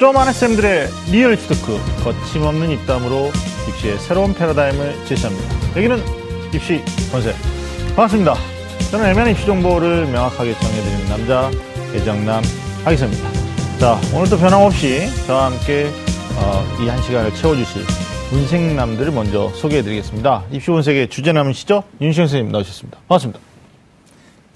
좀 안다는 쌤들의 real 입시 talk 거침없는 입담으로 입시의 새로운 패러다임을 제시합니다. 여기는 입시본색 반갑습니다. 저는 애매한 입시 정보를 명확하게 정해드리는 남자 애정남 하기성입니다. 자 오늘도 변함없이 저와 함께 어, 이 한 시간을 채워주실 문생남들을 먼저 소개해드리겠습니다. 입시 본색의 주제남이시죠? 윤시영 선생님 나오셨습니다. 반갑습니다.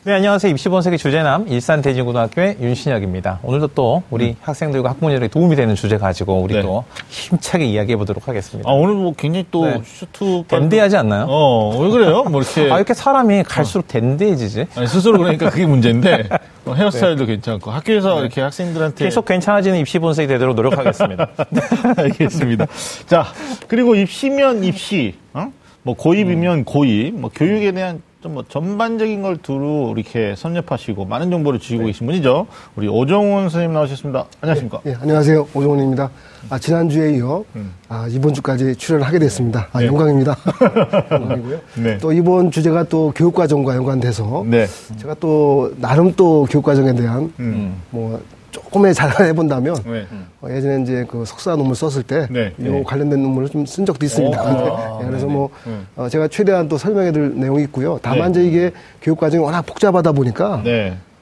네, 안녕하세요. 입시본색의 주제남 일산 대진고등학교의 윤신혁입니다. 오늘도 또 우리 음. 학생들과 학부모님에게 도움이 되는 주제 가지고 우리 네. 또 힘차게 이야기해 보도록 하겠습니다. 아, 오늘 뭐 굉장히 또 네. 슈트 댄디하지 않나요? 어, 왜 그래요? 뭐 이렇게 아, 이렇게 사람이 갈수록 어. 댄디해지지? 아니, 스스로 그러니까 그게 문제인데 뭐 헤어스타일도 네. 괜찮고 학교에서 네. 이렇게 학생들한테 계속 괜찮아지는 입시 본색이 되도록 노력하겠습니다. 알겠습니다. 자, 그리고 입시면 입시, 어? 뭐 고입이면 음. 고입, 뭐 교육에 대한 좀 뭐 전반적인 걸 두루 이렇게 섭렵하시고 많은 정보를 주시고 네. 계신 분이죠. 우리 오정훈 선생님 나오셨습니다. 안녕하십니까? 네, 네 안녕하세요. 오정훈입니다. 아, 지난주에 이어 음. 아, 이번 주까지 출연을 하게 됐습니다. 아, 네. 영광입니다. 영광이고요. 네. 또 이번 주제가 또 교육과정과 연관돼서 네. 제가 또 나름 또 교육과정에 대한 음. 뭐 조금의 자랑을 해본다면 네. 어, 예전에 이제 그 석사 논문 썼을 때이 네. 네. 관련된 논문을 좀 쓴 적도 있습니다. 오, 아, 네. 그래서 뭐 네. 어, 제가 최대한 또 설명해드릴 내용이 있고요. 다만 이제 이게 교육 과정이 워낙 복잡하다 보니까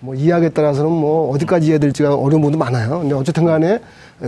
뭐 이해하기에 따라서는 뭐 어디까지 이해해야 될지가 어려운 부분도 많아요. 근데 어쨌든 간에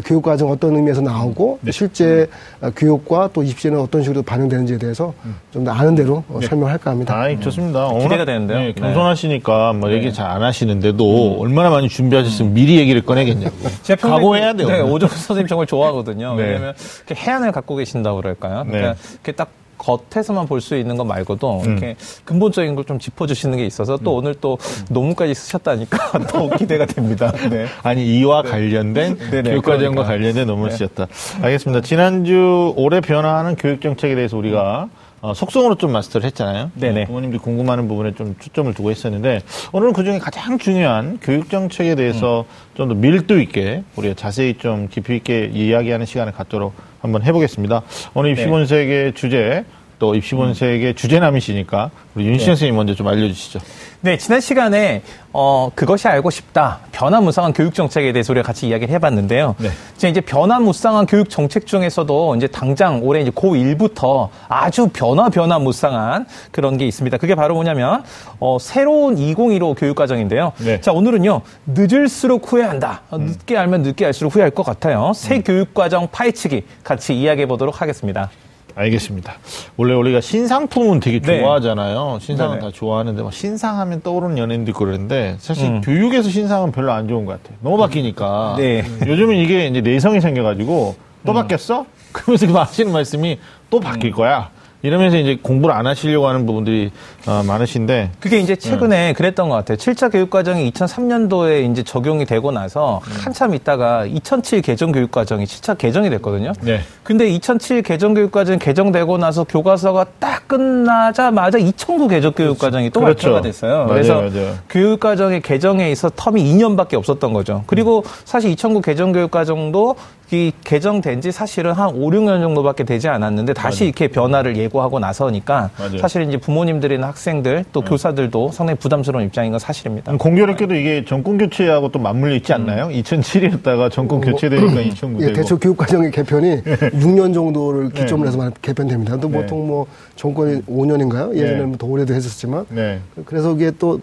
교육과정 어떤 의미에서 나오고 네. 실제 음. 교육과 또 입시에는 어떤 식으로 반영되는지에 대해서 음. 좀더 아는 대로 네. 설명할까 합니다. 아, 좋습니다. 음. 기대가 되는데요. 네, 겸손하시니까 뭐 얘기 네. 잘안 하시는데도 음. 얼마나 많이 준비하셨으면 음. 미리 얘기를 꺼내겠냐고. 제가 각오해야 돼요. 네, 오정 선생님 정말 좋아하거든요. 네. 왜냐하면 해안을 갖고 계신다고 그럴까요? 그러니까 이렇게 딱 겉에서만 볼 수 있는 것 말고도 음. 이렇게 근본적인 걸 좀 짚어주시는 게 있어서 또 음. 오늘 또 논문까지 쓰셨다니까 더 기대가 됩니다. 네. 아니 이와 네. 관련된 교육과정과 관련된 논문 네. 쓰셨다. 알겠습니다. 지난주 올해 변화하는 교육 정책에 대해서 우리가 어, 속성으로 좀 마스터를 했잖아요. 네네. 부모님들이 궁금하는 부분에 좀 초점을 두고 했었는데 오늘은 그 중에 가장 중요한 교육 정책에 대해서 음. 좀더 밀도 있게 우리가 자세히 좀 깊이 있게 이야기하는 시간을 갖도록 한번 해보겠습니다. 오늘 입시본색의 네. 주제 또 입시본색의 음. 주제남이시니까 우리 윤시현 네. 선생님 먼저 좀 알려주시죠. 네, 지난 시간에 어, 그것이 알고 싶다. 변화무쌍한 교육 정책에 대해서 우리가 같이 이야기를 해봤는데요. 네. 이제 변화무쌍한 교육 정책 중에서도 이제 당장 올해 이제 고1부터 아주 변화 변화무쌍한 그런 게 있습니다. 그게 바로 뭐냐면 어, 새로운 2015 교육과정인데요. 네. 자, 오늘은요. 늦을수록 후회한다. 음. 늦게 알면 늦게 알수록 후회할 것 같아요. 새 음. 교육과정 파헤치기 같이 이야기해 보도록 하겠습니다. 알겠습니다. 원래 우리가 신상품은 되게 네. 좋아하잖아요. 신상은 네네. 다 좋아하는데 막 신상하면 떠오르는 연예인도 있고 그러는데 사실 음. 교육에서 신상은 별로 안 좋은 것 같아요. 너무 바뀌니까. 네. 요즘은 이게 이제 내성이 생겨가지고 또 음. 바뀌었어? 그러면서 그 하시는 말씀이 또 바뀔 음. 거야. 이러면서 이제 공부를 안 하시려고 하는 부분들이 어, 많으신데 그게 이제 최근에 음. 그랬던 것 같아요. 7차 교육과정이 2003년도에 이제 적용이 되고 나서 음. 한참 있다가 2007 개정 교육과정이 7차 개정이 됐거든요. 네. 근데 2007 개정 교육과정 개정되고 나서 교과서가 딱 끝나자마자 2009 개정 교육과정이 또 그렇죠. 발표가 됐어요. 맞아요, 그래서 맞아요. 교육과정의 개정에 있어 텀이 2년밖에 없었던 거죠. 그리고 사실 2009 개정 교육과정도 이 개정된 지 사실은 한 5, 6년 정도밖에 되지 않았는데 다시 맞아. 이렇게 변화를 예고하고 나서니까. 사실 이제 부모님들이나 학생들 또 네. 교사들도 상당히 부담스러운 입장인 건 사실입니다. 공교롭게도 이게 정권 교체하고 또 맞물려 있지 않나요? 음. 2007이었다가 정권 어, 교체되니까 2009 예, 대초 교육 과정의 개편이 6년 정도를 기점으로 해서 개편됩니다. 또 네. 보통 뭐 정권이 5년인가요? 예전에는 네. 더 오래도 했었지만 네. 그래서 이게 또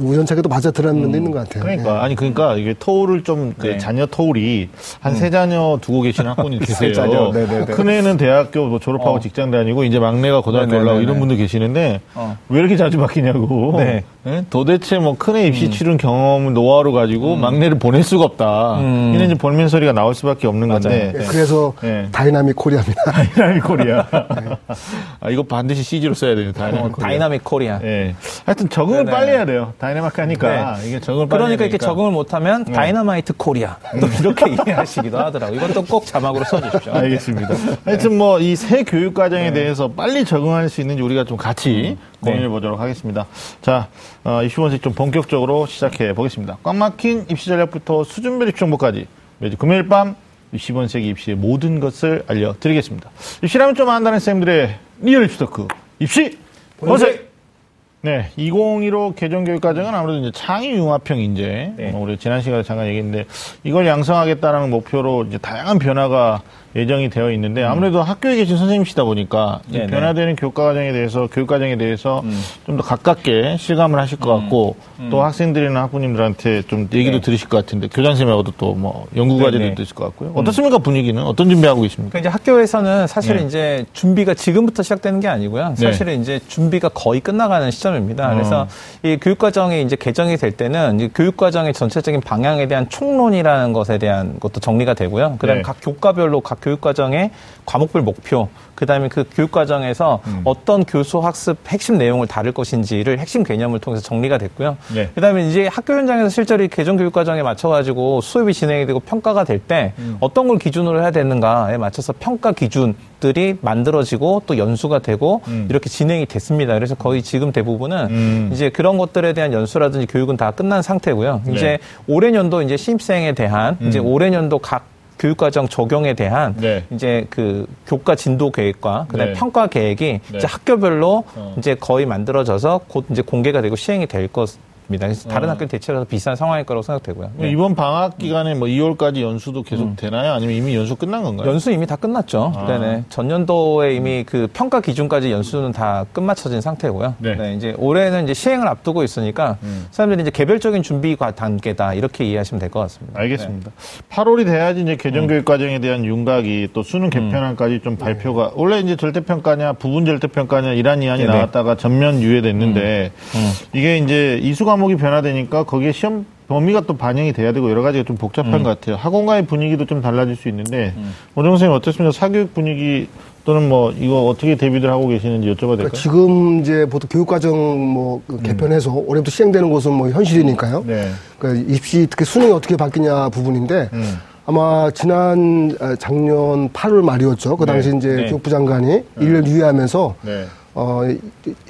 우연찮게도 맞아 들었는 면도 음, 있는 것 같아요. 그러니까 네. 아니 그러니까 이게 터울을 좀그 네. 자녀 터울이 한세 음. 자녀 두고 계시는 학부모님 계세요. 자녀. 큰 애는 대학교 뭐 졸업하고 어. 직장 다니고 이제 막내가 고등학교. 올라오고 이런 분들 계시는데 어. 왜 이렇게 자주 바뀌냐고. 네. 네? 도대체 뭐 큰애 입시 음. 치른 경험 노하우를 가지고 음. 막내를 보낼 수가 없다. 음. 이런 이제 볼멘 소리가 나올 수밖에 없는 맞아요. 건데. 네. 그래서 네. Dynamic Korea입니다. Dynamic Korea. 아 이거 반드시 CG로 써야 돼요. 다이나믹 어, Korea. Dynamic Korea. 네. 하여튼 적응을 네네. 빨리 해야 돼요. dynamic하니까 네. 이게 적응을 빨리 그러니까 이렇게 적응을 못하면 네. dynamite Korea 또 이렇게 이해하시기도 하더라고요. 이것도 꼭 자막으로 써주십시오. 알겠습니다. 하여튼 뭐 이 새 교육 과정에 네. 대해서 빨리 적응할 수 있는지 우리가 좀 같이 음. 고민해 보도록 하겠습니다. 자, 어, 입시본색 좀 본격적으로 시작해 보겠습니다. 꽉 막힌 입시 전략부터 수준별 입시 정보까지 매주 금요일 밤 입시본색 입시의 모든 것을 알려드리겠습니다. 입시라면 좀 안다는 쌤들의 real 입시 talk 입시 본색! 네, 2015 개정교육과정은 아무래도 이제 창의 융합형 인재, 네. 우리 지난 시간에 잠깐 얘기했는데 이걸 양성하겠다는 목표로 이제 다양한 변화가 예정이 되어 있는데 아무래도 음. 학교에 계신 선생님이시다 보니까 변화되는 교과 과정에 대해서 교육 과정에 대해서 음. 좀더 가깝게 실감을 하실 것 음. 같고 음. 또 학생들이나 학부님들한테 좀 얘기도 네. 들으실 것 같은데 교장 선생님하고도 또 뭐 연구 과제도 있을 것 같고요. 어떻습니까 분위기는 어떤 준비하고 계십니까? 그러니까 이제 학교에서는 사실 네. 이제 준비가 지금부터 시작되는 게 아니고요. 네. 사실은 네. 이제 준비가 거의 끝나가는 시점입니다. 어. 그래서 이 교육 과정이 이제 개정이 될 때는 교육 과정의 전체적인 방향에 대한 총론이라는 것에 대한 것도 정리가 되고요. 그다음에 네. 각 교과별로 각 교육과정의 과목별 목표, 그 다음에 그 교육과정에서 음. 어떤 교수 학습 핵심 내용을 다룰 것인지를 핵심 개념을 통해서 정리가 됐고요. 네. 그 다음에 이제 학교 현장에서 실제로 이 개정 교육과정에 맞춰가지고 수업이 진행이 되고 평가가 될때 음. 어떤 걸 기준으로 해야 되는가에 맞춰서 평가 기준들이 만들어지고 또 연수가 되고 음. 이렇게 진행이 됐습니다. 그래서 거의 지금 대부분은 음. 이제 그런 것들에 대한 연수라든지 교육은 다 끝난 상태고요. 이제 네. 올해 년도 이제 신입생에 대한 이제 음. 올해 년도 각 교육과정 적용에 대한 네. 이제 그 교과 진도 계획과 그다음에 네. 평가 계획이 네. 이제 학교별로 어. 이제 거의 만들어져서 곧 이제 공개가 되고 시행이 될 것. 있습니다. 그래서 다른 어. 학교 대체로 비싼 상황일 거라고 생각되고요. 네. 이번 방학 기간에 뭐 2월까지 연수도 계속 음. 되나요? 아니면 이미 연수 끝난 건가요? 연수 이미 다 끝났죠. 아. 네네. 전년도에 이미 그 평가 기준까지 연수는 다 끝마쳐진 상태고요. 네. 네 이제 올해는 이제 시행을 앞두고 있으니까 음. 사람들이 이제 개별적인 준비 단계다 이렇게 이해하시면 될 것 같습니다. 알겠습니다. 네. 8월이 돼야지 이제 개정교육 음. 과정에 대한 윤곽이 또 수능 음. 개편안까지 좀 발표가 원래 이제 절대평가냐 부분 절대평가냐 이란 이안이. 나왔다가 전면 유예됐는데 음. 이게 이제 이수감 과목이 변화되니까 거기에 시험 범위가 또 반영이 돼야 되고 여러 가지가 좀 복잡한 음. 것 같아요. 학원과의 분위기도 좀 달라질 수 있는데 음. 오정 선생님 어떻습니까? 사교육 분위기 또는 뭐 이거 어떻게 대비들 하고 계시는지 여쭤봐도 될까요? 그러니까 지금 이제 보통 교육과정 뭐그 개편해서 음. 올해부터 시행되는 것은 뭐 현실이니까요. 네. 그러니까 입시 특히 수능이 어떻게 바뀌냐 부분인데 음. 아마 지난 아, 작년 8월 말이었죠. 그 당시 네. 이제 네. 교육부 장관이 1년 유예하면서 네. 어,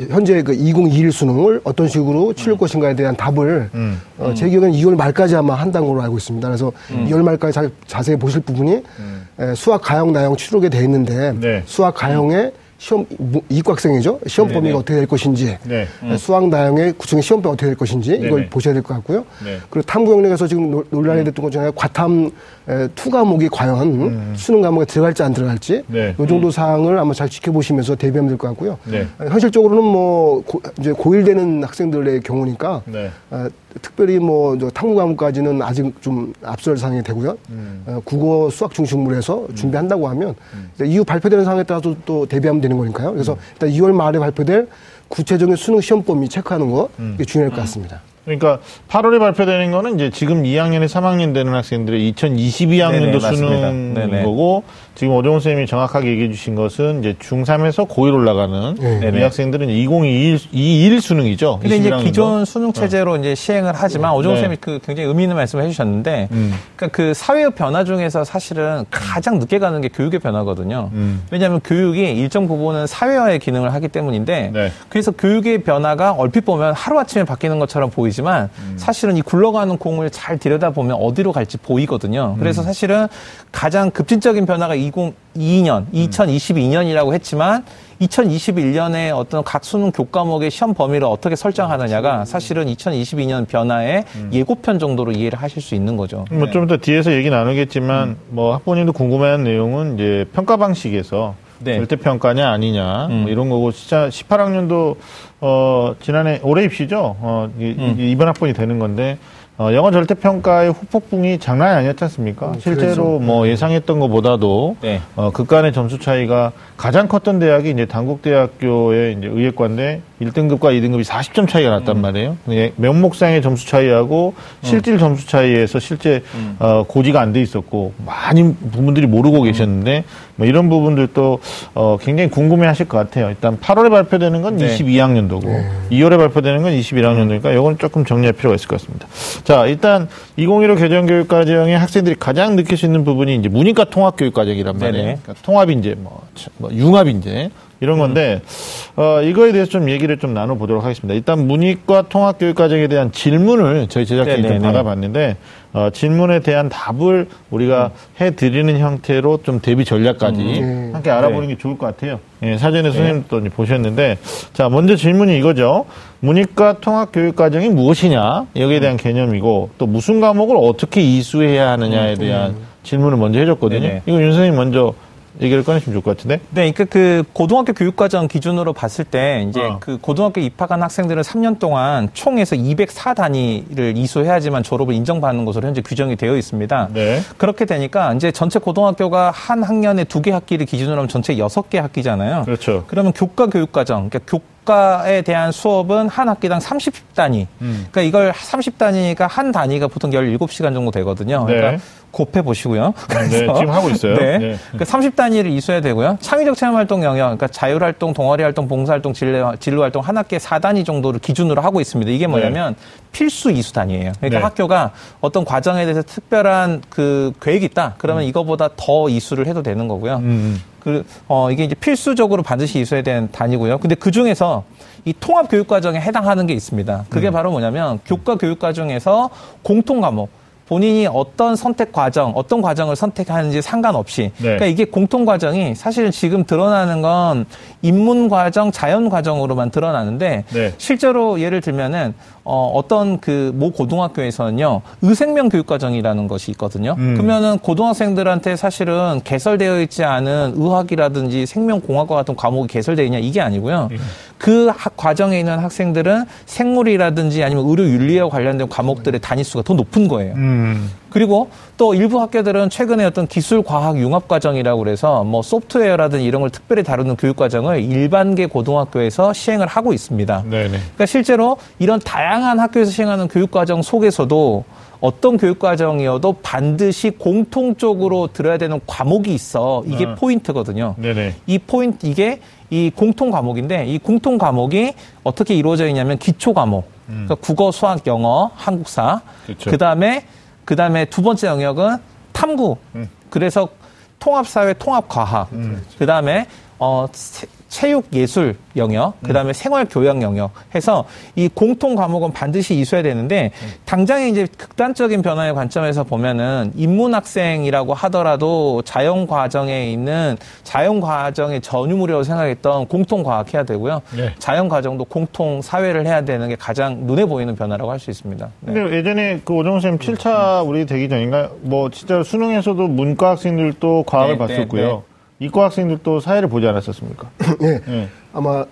현재 그 2021 수능을 어떤 식으로 치를 음. 것인가에 대한 답을 음. 어, 제 기억에는 2월 말까지 아마 한다는 걸로 알고 있습니다. 그래서 음. 2월 말까지 자, 자세히 보실 부분이 음. 에, 수학, 가형, 나형 치르게 돼 있는데 네. 수학, 가형에 시험 이과학생이죠. 시험 범위가 네네. 어떻게 될 것인지, 네. 음. 수학 나형의 구청의 시험 범위 어떻게 될 것인지 네네. 이걸 보셔야 될 것 같고요. 네. 그리고 탐구 영역에서 지금 논란이 음. 됐던 것 중에 과탐 투 과목이 과연 음. 수능 과목에 들어갈지 안 들어갈지 네. 이 정도 음. 사항을 아마 잘 지켜보시면서 대비하면 될 것 같고요. 네. 현실적으로는 뭐 고, 이제 고1 되는 학생들의 경우니까 네. 어, 특별히 뭐 탐구 과목까지는 아직 좀 앞설 상황이 되고요. 음. 어, 국어 수학 중심으로 해서 음. 준비한다고 하면 음. 이후 발표되는 상황에 따라서 또 대비하면 되는 거니까요. 그래서 음. 일단 2월 말에 발표될 구체적인 수능 시험 범위 체크하는 거 음. 이게 중요할 것 음. 같습니다. 그러니까 8월에 발표되는 거는 이제 지금 2학년에 3학년 되는 학생들의 2022학년도 네네, 수능인 네네. 거고 지금 오정훈 선생님이 정확하게 얘기해 주신 것은 이제 중3에서 고1 올라가는 네. 이 학생들은 2021 21 수능이죠. 근데 이제 기존 수능 체제로 어. 이제 시행을 하지만 네. 오정훈 네. 선생님이 그 굉장히 의미 있는 말씀을 해 주셨는데 음. 그러니까 그 사회의 변화 중에서 사실은 가장 늦게 가는 게 교육의 변화거든요. 음. 왜냐하면 교육이 일정 부분은 사회화의 기능을 하기 때문인데 네. 그래서 교육의 변화가 얼핏 보면 하루아침에 바뀌는 것처럼 보이지만 음. 사실은 이 굴러가는 공을 잘 들여다보면 어디로 갈지 보이거든요. 그래서 음. 사실은 가장 급진적인 변화가 2022년, 2022년이라고 했지만 2021년에 어떤 각 수능 교과목의 시험 범위를 어떻게 설정하느냐가 사실은 2022년 변화의 음. 예고편 정도로 이해를 하실 수 있는 거죠. 뭐좀 네. 더 뒤에서 얘기 나누겠지만 음. 뭐 학부모님도 궁금해하는 내용은 이제 평가 방식에서 네. 절대 평가냐 아니냐 뭐 음. 뭐 이런 거고 진짜 18학년도 어 지난해 올해 입시죠. 어 이, 음. 이번 학번이 되는 건데 어, 영어 절대평가의 후폭풍이 장난이 아니었지 않습니까? 음, 실제로 그렇죠. 뭐 음. 예상했던 것보다도 네. 어, 극간의 점수 차이가 가장 컸던 대학이 이제 단국대학교의 이제 의예과인데 1등급과 2등급이 40점 차이가 났단 음. 말이에요. 명목상의 점수 차이하고 음. 실질 점수 차이에서 실제 음. 어, 고지가 안 돼 있었고 많은 부분들이 모르고 음. 계셨는데 뭐 이런 부분들도 어, 굉장히 궁금해하실 것 같아요. 일단 8월에 발표되는 건 네. 22학년도고 네. 2월에 발표되는 건 21학년도니까 이건 조금 정리할 필요가 있을 것 같습니다. 자, 일단 2015 개정 교육 과정의 학생들이 가장 느낄 수 있는 부분이 이제 문이과 통합 교육 과정이란 말이에요. 그러니까 통합 인재, 뭐, 뭐 융합 인재 이런 건데 어, 이거에 대해서 좀 얘기를 좀 나눠 보도록 하겠습니다. 일단 문이과 통합 교육 과정에 대한 질문을 저희 제작진이 좀 받아봤는데 어, 질문에 대한 답을 우리가 음. 해드리는 형태로 좀 대비 전략까지 음. 함께 알아보는 네. 게 좋을 것 같아요. 예, 사전에 네. 선생님도 보셨는데 자 먼저 질문이 이거죠. 문이과 통합교육과정이 무엇이냐 여기에 대한 개념이고 또 무슨 과목을 어떻게 이수해야 하느냐에 대한 질문을 먼저 해줬거든요. 네네. 이거 윤 선생님 먼저 얘기를 꺼내시면 좋을 것 같은데? 네, 그러니까 그 고등학교 교육과정 기준으로 봤을 때 이제 어. 그 고등학교 입학한 학생들은 3년 동안 총에서 204단위를 이수해야지만 졸업을 인정받는 것으로 현재 규정이 되어 있습니다. 네. 그렇게 되니까 이제 전체 고등학교가 한 학년에 두 개 학기를 기준으로 하면 전체 여섯 개 학기잖아요. 그렇죠. 그러면 교과 교육과정, 그러니까 교과에 대한 수업은 한 학기당 30단위. 음. 그러니까 이걸 30단위니까 한 단위가 보통 17시간 정도 되거든요. 그러니까 네. 곱해 보시고요. 네, 지금 하고 있어요. 네. 네. 그러니까 30단위를 이수해야 되고요. 창의적 체험 활동 영역, 그러니까 자율 활동, 동아리 활동, 봉사 활동, 진로, 진로 활동 한 학기에 4단위 정도를 기준으로 하고 있습니다. 이게 뭐냐면 네. 필수 이수 단위예요. 그러니까 네. 학교가 어떤 과정에 대해서 특별한 그 계획이 있다. 그러면 음. 이거보다 더 이수를 해도 되는 거고요. 음. 음. 그, 어, 이게 이제 필수적으로 반드시 이수해야 되는 단위고요. 근데 그 중에서 이 통합 교육 과정에 해당하는 게 있습니다. 그게 음. 바로 뭐냐면 교과 교육 과정에서 공통 과목 본인이 어떤 선택 과정, 어떤 과정을 선택하는지 상관없이. 네. 그러니까 이게 공통 과정이 사실은 지금 드러나는 건 인문 과정, 자연 과정으로만 드러나는데 네. 실제로 예를 들면은 어, 어떤 그 모 고등학교에서는요 의생명 교육 과정이라는 것이 있거든요. 음. 그러면은 고등학생들한테 사실은 개설되어 있지 않은 의학이라든지 생명공학과 같은 과목이 개설되어 있냐 이게 아니고요. 음. 그 과정에 있는 학생들은 생물이라든지 아니면 의료 윤리와 관련된 과목들의 단위수가 더 높은 거예요. 음. 그리고 또 일부 학교들은 최근에 어떤 기술 과학 융합 과정이라고 그래서 뭐 소프트웨어라든 지 이런 걸 특별히 다루는 교육 과정을 일반계 고등학교에서 시행을 하고 있습니다. 네네. 그러니까 실제로 이런 다양한 학교에서 시행하는 교육 과정 속에서도 어떤 교육 과정이어도 반드시 공통적으로 들어야 되는 과목이 있어. 이게 아. 포인트거든요. 네네. 이 포인트 이게 이 공통 과목인데 이 공통 과목이 어떻게 이루어져 있냐면 기초 과목. 음. 그러니까 국어, 수학, 영어, 한국사. 그렇죠. 그다음에 그 다음에 두 번째 영역은 탐구. 음. 그래서 통합사회, 통합과학. 음. 그 다음에 어 체육 예술 영역, 그 다음에 음. 생활 교양 영역 해서 이 공통 과목은 반드시 이수해야 되는데 음. 당장에 이제 극단적인 변화의 관점에서 보면은 인문 학생이라고 하더라도 자연 과정에 있는 자연 과정의 전유물이라고 생각했던 공통 과학 해야 되고요. 네. 자연 과정도 공통 사회를 해야 되는 게 가장 눈에 보이는 변화라고 할 수 있습니다. 네. 근데 예전에 그 오정훈 선생님 7차 우리 되기 전인가 뭐 진짜 수능에서도 문과 학생들도 과학을 네, 네 봤었고요. 네. 이과 학생들도 사회를 보지 않았었습니까? 네. 네. 아마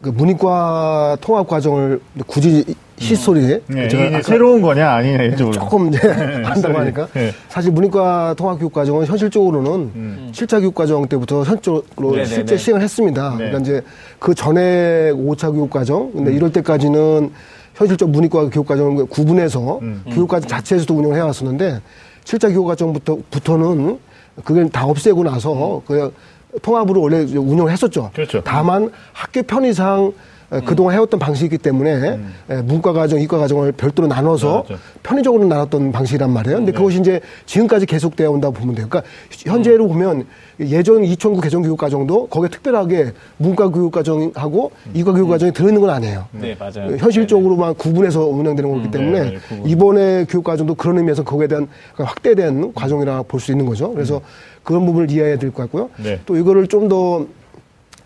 그 문이과 통합 과정을 굳이 시소리에 네, 제가 새로운 거냐 아니냐 조금 이제 네, 한다고 하니까 네. 사실 문이과 통합 교육 과정은 현실적으로는 음. 7차 교육 과정 때부터 현적으로 네, 네, 실제 네. 시행을 했습니다. 그러니까 이제 그 전에 5차 교육 과정 근데 음. 이럴 때까지는 현실적 문이과 교육 과정을 구분해서 음. 교육 과정 자체에서도 운영을 해왔었는데 7차 교육 과정부터 부터는 그걸 다 없애고 나서 그 통합으로 원래 운영을 했었죠. 그렇죠. 다만 학교 편의상 음. 그동안 해왔던 방식이기 때문에 음. 문과 과정, 이과 과정을 별도로 나눠서 네, 편의적으로 나눴던 방식이란 말이에요. 근데 네. 그것이 이제 지금까지 계속되어 온다고 보면 돼요. 그러니까 현재로 음. 보면 예전 2009 개정 교육 과정도 거기에 특별하게 문과 교육 과정하고 음. 이과 교육 과정이 들어있는 건 아니에요. 네, 맞아요. 현실적으로만 구분해서 운영되는 거기 음, 때문에 네, 네, 이번에 교육 과정도 그런 의미에서 거기에 대한 확대된 과정이라 볼 수 있는 거죠. 그래서 음. 그런 부분을 이해해야 될 것 같고요. 네. 또 이거를 좀더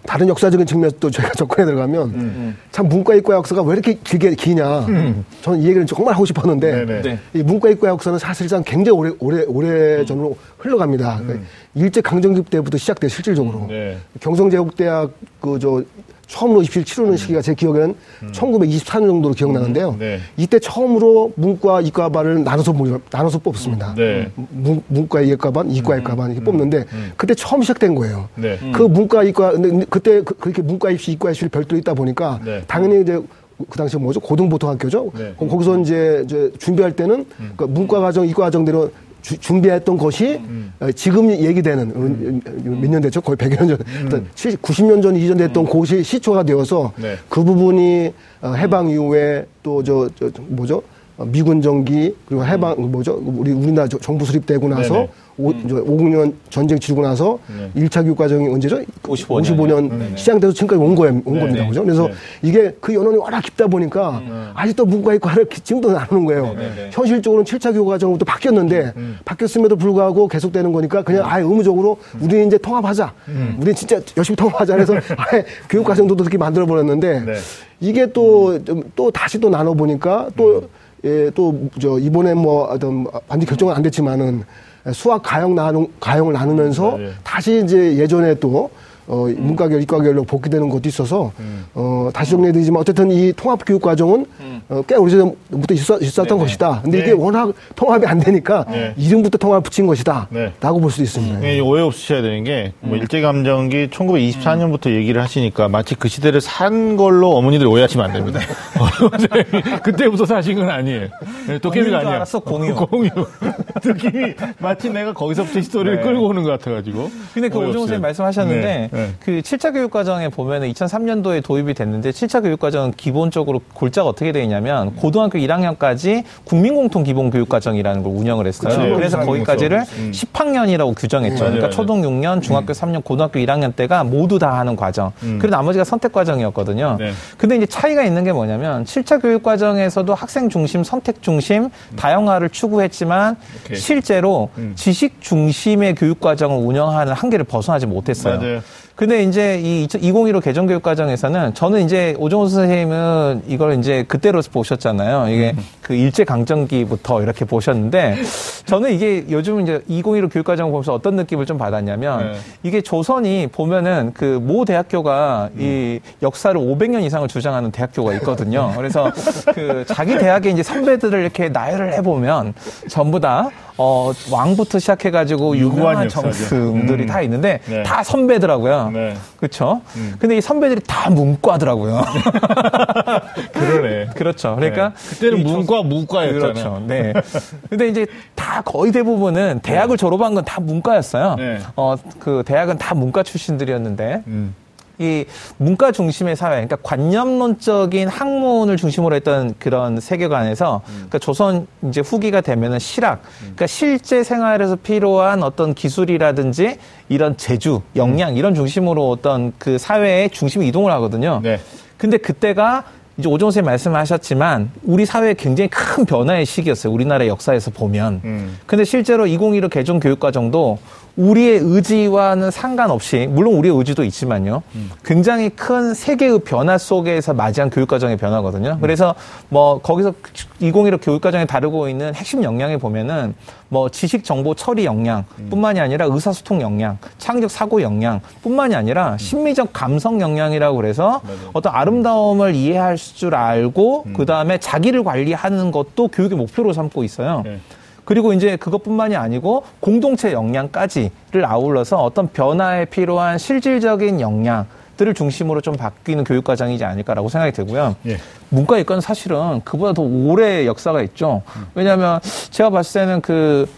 다른 역사적인 또 저희가 접근해 들어가면 음, 음. 참 문과 이과 역사가 왜 이렇게 길게 기냐 음. 저는 이 얘기를 정말 하고 싶었는데 네, 네. 이 문과 이과 역사는 사실상 굉장히 오래 오래 오래 음. 전으로 흘러갑니다. 그러니까 일제 강점기 때부터 시작돼 실질적으로 네. 경성제국대학 그 저 처음으로 입시를 치르는 음. 시기가 제 기억에는 음. 1924년 정도로 기억나는데요. 음. 네. 이때 처음으로 문과 이과반을 나눠서 나눠서 뽑습니다. 네. 문, 문과 이과반, 이과 이과반 이렇게 뽑는데 그때 처음 시작된 거예요. 네. 그 문과 이과 근데 그때 그, 렇게 문과 입시, 이과 입시를 별도로 있다 보니까 네. 당연히 이제 그 당시 뭐죠 고등보통학교죠. 네. 거기서 이제, 이제 준비할 때는 음. 그 문과 과정, 이과 과정대로 주, 준비했던 것이 음. 어, 지금 얘기되는 음. 몇년 됐죠? 거의 100여 년 전, 음. 90년 전 이전됐던 음. 곳이 시초가 되어서 네. 그 부분이 어, 해방 이후에 또 저 저 뭐죠? 미군 정기 그리고 해방 음. 뭐죠 우리 우리나라 정부 수립되고 나서 네네. 오, 음. 50년 전쟁 치르고 나서 네. 1차 교육 과정이 언제죠? 55년, 55년 시작돼서 지금까지 온 거예요. 온 겁니다. 네. 그죠? 그래서 네. 이게 그 연원이 워낙 깊다 보니까 음. 아직도 문과 이과를 지금도 나누는 거예요. 네네. 현실적으로는 7차 교육 과정부터 바뀌었는데 음. 바뀌었음에도 불구하고 계속되는 거니까 그냥 아예 의무적으로 우리는 이제 통합하자. 음. 우리는 진짜 열심히 통합하자. 그래서 아예 교육 과정도 그렇게 만들어 버렸는데 네. 이게 또, 또 다시 또 나눠 보니까 또 예, 또, 저, 이번에 뭐, 어떤, 완전 결정은 안 됐지만은, 수학 가형 나누, 가형을 나누면서 네, 네. 다시 이제 예전에 또 어, 문과결, 이과결로 복귀되는 것도 있어서, 음. 어, 다시 정리해드리지만, 어쨌든 이 통합교육 과정은, 음. 어, 꽤 오래전부터 있었, 있었던 네네. 것이다. 근데 네. 이게 워낙 통합이 안 되니까, 네. 이름부터 통합을 붙인 것이다. 네. 라고 볼 수 있습니다. 네, 오해 없으셔야 되는 게, 뭐, 음. 일제감정기 1924년부터 얘기를 하시니까, 마치 그 시대를 산 걸로 어머니들 오해하시면 안 됩니다. 그때부터 사신 건 아니에요. 도깨비가 아니야. 알았어, 공유. 공유. 느낌이 마치 내가 거기서부터 스토리를 네. 끌고 오는 것 같아가지고. 근데 그 오종호 선생님 말씀하셨는데, 네. 그 7차 교육 과정에 보면은 2003년도에 도입이 됐는데 7차 교육 과정은 기본적으로 골자가 어떻게 되어 있냐면 고등학교 1학년까지 국민공통 기본 교육 과정이라는 걸 운영을 했어요. 그쵸. 그래서 거기까지를 음. 10학년이라고 규정했죠. 음. 그러니까 초등 6년, 중학교 3년, 음. 고등학교 1학년 때가 모두 다 하는 과정. 음. 그리고 나머지가 선택 과정이었거든요. 네. 근데 이제 차이가 있는 게 뭐냐면 7차 교육 과정에서도 학생 중심, 선택 중심, 음. 다양화를 추구했지만 오케이. 실제로 음. 지식 중심의 교육 과정을 운영하는 한계를 벗어나지 못했어요. 맞아요. 근데 이제 이 2015 개정 교육 과정에서는 저는 이제 오종호 선생님은 이걸 이제 그때로 보셨잖아요. 이게 음. 그 일제 강점기부터 이렇게 보셨는데 저는 이게 요즘 이제 2015 교육 과정을 보면서 어떤 느낌을 좀 받았냐면 네. 이게 조선이 보면은 그 모 대학교가 음. 이 역사를 500년 이상을 주장하는 대학교가 있거든요. 그래서 그 자기 대학의 이제 선배들을 이렇게 나열을 해보면 전부 다 어, 왕부터 시작해가지고 유명한 정승들이 음. 다 있는데 네. 다 선배더라고요. 네. 그렇죠. 음. 근데 이 선배들이 다 문과더라고요. 그러네. 그렇죠. 그러니까 네. 그때는 문과 무과였잖아요. 그렇죠. 네. 근데 이제 다 거의 대부분은 대학을 네. 졸업한 건 다 문과였어요. 네. 어, 그 대학은 다 문과 출신들이었는데. 음. 이 문과 중심의 사회, 그러니까 관념론적인 학문을 중심으로 했던 그런 세계관에서, 음. 그러니까 조선 이제 후기가 되면은 실학, 음. 그러니까 실제 생활에서 필요한 어떤 기술이라든지 이런 재주, 역량 음. 이런 중심으로 어떤 그 사회의 중심이 이동을 하거든요. 네. 근데 그때가 이제 오종 선생님 말씀하셨지만 우리 사회에 굉장히 큰 변화의 시기였어요. 우리나라 역사에서 보면. 음. 근데 실제로 2015 개정 교육과정도 우리의 의지와는 상관없이 물론 우리의 의지도 있지만요. 음. 굉장히 큰 세계의 변화 속에서 맞이한 교육 과정의 변화거든요. 음. 그래서 뭐 거기서 2015 교육 과정에 다루고 있는 핵심 역량에 보면은 뭐 지식 정보 처리 역량뿐만이 음. 아니라 의사소통 역량, 창의적 사고 역량뿐만이 아니라 음. 심미적 감성 역량이라고 그래서. 어떤 아름다움을 이해할 줄 알고 음. 그다음에 자기를 관리하는 것도 교육의 목표로 삼고 있어요. 네. 그리고 이제 그것뿐만이 아니고 공동체 역량까지를 아울러서 어떤 변화에 필요한 실질적인 역량 들을 중심으로 좀 바뀌는 교육 과정이지 않을까라고 생각이 되고요. 예. 문과 이과는 사실은 그보다 더 오래 역사가 있죠. 음. 왜냐하면 제가 봤을 때는 그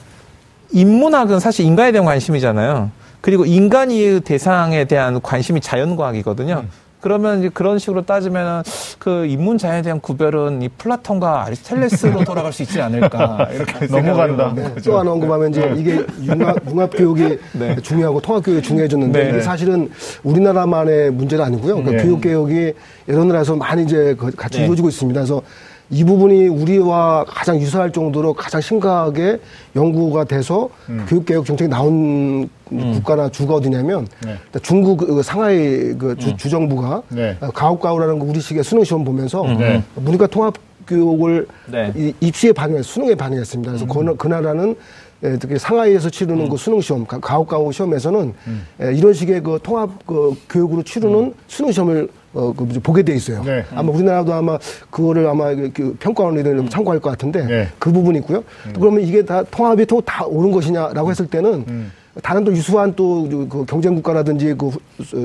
인문학은 사실 인간에 대한 관심이잖아요. 그리고 인간의 대상에 대한 관심이 자연과학이거든요. 음. 그러면 이제 그런 식으로 따지면 그 인문 자연에 대한 구별은 이 플라톤과 아리스텔레스로 돌아갈 수 있지 않을까 이렇게 넘어간다. 네. 또 하나 언급하면 이제 네. 이게 융합, 융합 교육이 네. 중요하고 통합 교육이 중요해졌는데 네. 이게 사실은 우리나라만의 문제는 아니고요. 그 교육 개혁이 여러 나라에서 많이 이제 같이 네. 이루어지고 있습니다. 그래서 이 부분이 우리와 가장 유사할 정도로 가장 심각하게 연구가 돼서 음. 교육개혁 정책이 나온 음. 국가나 주가 어디냐면 네. 중국 그 상하이 그 주, 음. 주정부가 네. 가옥가오라는 우리식의 수능 시험 보면서 음. 네. 문과 통합 교육을 네. 입시에 반영해 수능에 반영했습니다. 그래서 그, 그 나라는 예, 특히 상하이에서 치르는 음. 그 수능 시험, 가옥가옥 시험에서는 음. 예, 이런 식의 그 통합 그 교육으로 치르는 음. 수능 시험을 어, 그 보게 돼 있어요. 네. 아마 우리나라도 아마 그거를 아마 그 평가원들이 음. 참고할 것 같은데 네. 그 부분이 있고요. 음. 또 그러면 이게 다 통합이 또다 옳은 것이냐라고 했을 때는 음. 다른 또 유수한 또 그 경쟁 국가라든지 그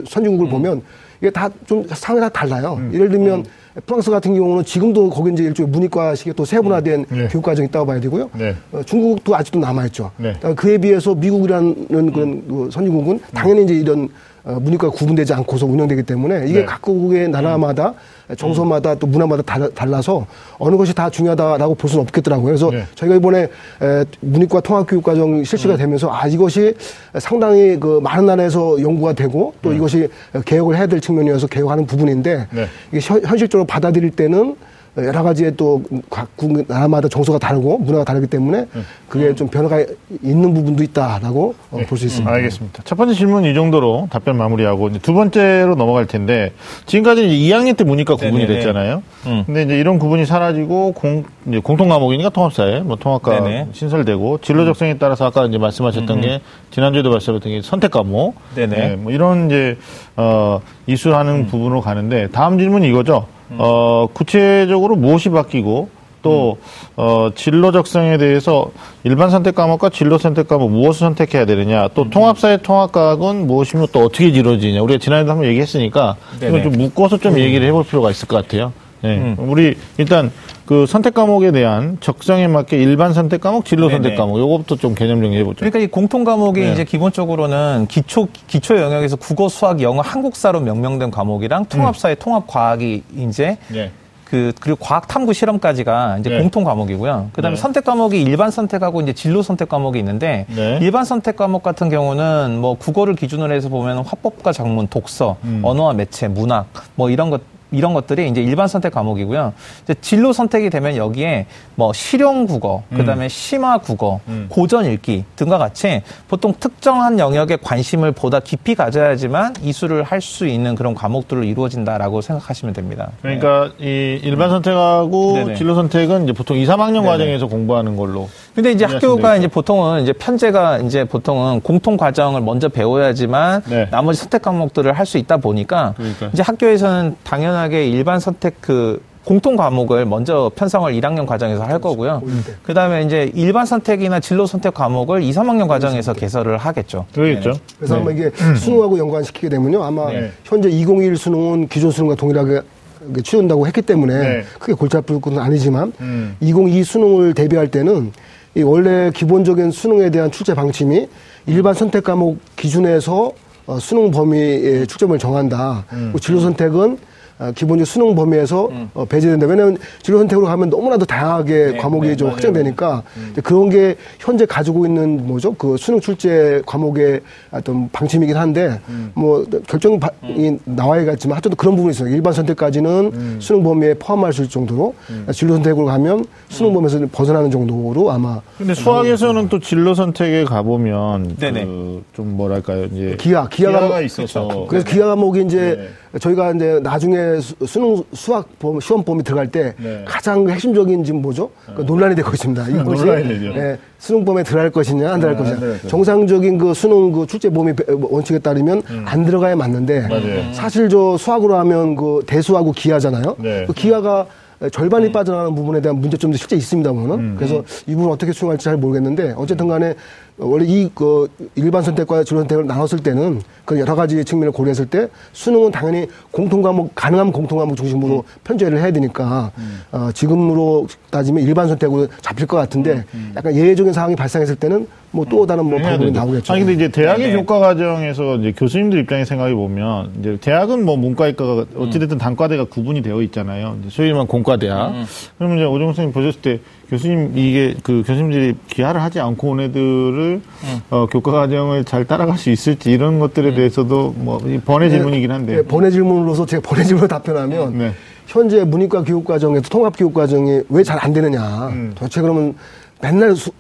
선진국을 음. 보면 이게 다 좀 상황이 다 달라요. 음. 예를 들면 음. 프랑스 같은 경우는 지금도 거기 이제 일종의 문이과식의 또 세분화된 네. 교육 과정이 있다고 봐야 되고요. 네. 어, 중국도 아직도 남아 있죠. 네. 그에 비해서 미국이라는 그런 그 선진국은 당연히 이제 이런 어, 문이과 구분되지 않고서 운영되기 때문에 이게 네. 각국의 나라마다 정서마다 또 문화마다 달라서 어느 것이 다 중요하다라고 볼 수는 없겠더라고요. 그래서 네. 저희가 이번에 문이과 통합교육 과정 실시가 음. 되면서 아 이것이 상당히 그 많은 나라에서 연구가 되고 또 음. 이것이 개혁을 해야 될 측면이어서 개혁하는 부분인데 네. 이게 현실적으로 받아들일 때는 여러 가지의 또 각국 나라마다 정서가 다르고 문화가 다르기 때문에 그게 좀 변화가 있는 부분도 있다라고 어, 네. 볼수 있습니다. 알겠습니다. 첫 번째 질문 이 정도로 답변 마무리하고 이제 두 번째로 넘어갈 텐데 지금까지 이제 2학년 때 문이과 구분이 네네네. 됐잖아요. 음. 근데 이제 이런 구분이 사라지고 공, 이제 공통 과목이니까 통합사회, 뭐 통합과 네네. 신설되고 진로 적성에 따라서 아까 이제 말씀하셨던 음. 게 지난주에도 말씀하셨던 게 선택 과목, 네네. 네, 뭐 이런 이제 어 이수하는 음. 부분으로 가는데 다음 질문이 이거죠. 어, 구체적으로 무엇이 바뀌고 또 어, 진로 적성에 대해서 일반 선택 과목과 진로 선택 과목 무엇을 선택해야 되느냐 또 음. 통합사회 통합과학은 무엇이며 또 어떻게 이루어지냐 우리가 지난해도 한번 얘기했으니까 이걸 좀 묶어서 좀 음. 얘기를 해볼 필요가 있을 것 같아요. 네. 음. 우리 일단 그 선택 과목에 대한 적성에 맞게 일반 선택 과목, 진로 네네. 선택 과목 요것부터 좀 개념 정리해 보죠. 그러니까 이 공통 과목이 네. 이제 기본적으로는 기초 기초 영역에서 국어, 수학, 영어, 한국사로 명명된 과목이랑 통합사회, 음. 통합 과학이 이제 네. 그 그리고 과학 탐구 실험까지가 이제 네. 공통 과목이고요. 그다음에 네. 선택 과목이 일반 선택하고 이제 진로 선택 과목이 있는데 네. 일반 선택 과목 같은 경우는 뭐 국어를 기준으로 해서 보면 화법과 작문, 독서, 음. 언어와 매체, 문학 뭐 이런 것 이런 것들이 이제 일반 선택 과목이고요. 이제 진로 선택이 되면 여기에 뭐 실용 국어, 그다음에 음. 심화 국어, 음. 고전 읽기 등과 같이 보통 특정한 영역에 관심을 보다 깊이 가져야지만 이수를 할 수 있는 그런 과목들로 이루어진다라고 생각하시면 됩니다. 그러니까 네. 이 일반 선택하고 네네. 진로 선택은 이제 보통 2, 3학년 네네. 과정에서 공부하는 걸로. 근데 이제 학교가 이제 보통은 이제 편제가 이제 보통은 공통 과정을 먼저 배워야지만 네. 나머지 선택 과목들을 할 수 있다 보니까 그러니까. 이제 학교에서는 당연하게 일반 선택 그 공통 과목을 먼저 편성을 1학년 과정에서 할 거고요. 그 다음에 이제 일반 선택이나 진로 선택 과목을 2, 3학년 과정에서 개설을 하겠죠. 그렇겠죠. 네. 그래서 네. 아마 이게 음. 수능하고 연관시키게 되면요. 아마 네. 현재 2021 수능은 기존 수능과 동일하게 치른다고 했기 때문에 네. 크게 골치 아플 것은 아니지만 음. 2022 수능을 대비할 때는 이 원래 기본적인 수능에 대한 출제 방침이 일반 선택 과목 기준에서 어, 수능 범위의 축점을 정한다. 음. 진로 선택은 아, 기본적인 수능 범위에서 음. 어, 배제된다. 왜냐하면 진로 선택으로 가면 너무나도 다양하게 네, 과목이 네, 좀 확장되니까 음. 그런 게 현재 가지고 있는 뭐죠 그 수능 출제 과목의 어떤 방침이긴 한데 음. 뭐 결정이 음. 나와야겠지만 하여튼 그런 부분이 있어요. 일반 선택까지는 음. 수능 범위에 포함할 수 있을 정도로 음. 진로 선택으로 가면 수능 범위에서 벗어나는 정도로 아마. 근데 수학에서는 또 진로 선택에 가보면 그 좀 뭐랄까요 이제 기하 기하가, 기하가 있어서. 그래서 기하 과목이 이제 네. 저희가 이제 나중에 수능 수학 시험 범위 들어갈 때 네. 가장 핵심적인 지금 뭐죠? 그 논란이 되고 있습니다. 이것이 네, 수능 범위에 들어갈 것이냐 안 들어갈 네, 것이냐. 정상적인 그 수능 그 출제 범위 원칙에 따르면 음. 안 들어가야 맞는데 맞아요. 사실 저 수학으로 하면 그 대수하고 기하잖아요. 네. 그 기하가 절반이 음. 빠져나가는 부분에 대한 문제점도 실제 있습니다만은 음. 그래서 이 부분 어떻게 수용할지 잘 모르겠는데 어쨌든 간에 원래 이 그 일반 선택과 진로 선택을 나눴을 때는 그 여러 가지 측면을 고려했을 때 수능은 당연히 공통 과목 가능한 공통 과목 중심으로 음. 편제를 해야 되니까 음. 어, 지금으로 따지면 일반 선택으로 잡힐 것 같은데 음. 음. 약간 예외적인 상황이 발생했을 때는 뭐 또 다른 뭐 방법이 나오겠죠. 아니 근데 이제 대학의 네. 교과 과정에서 이제 교수님들 입장에 생각해 보면 이제 대학은 뭐 문과이과가 어찌됐든 단과대가 구분이 되어 있잖아요. 소위 말하면 공과대학. 그러면 이제 오종 선생님 보셨을 때 교수님 이게 그 교수님들이 기하를 하지 않고 온 애들을 음. 어, 교과 과정을 잘 따라갈 수 있을지 이런 것들에 음. 대해서도 뭐 번외 네, 질문이긴 한데 네, 번외 질문으로서 제가 번외 질문을 답변하면 네. 현재 문이과 교육 과정에서 통합 교육 과정이 왜 잘 안 되느냐 음. 도대체 그러면 맨날 수,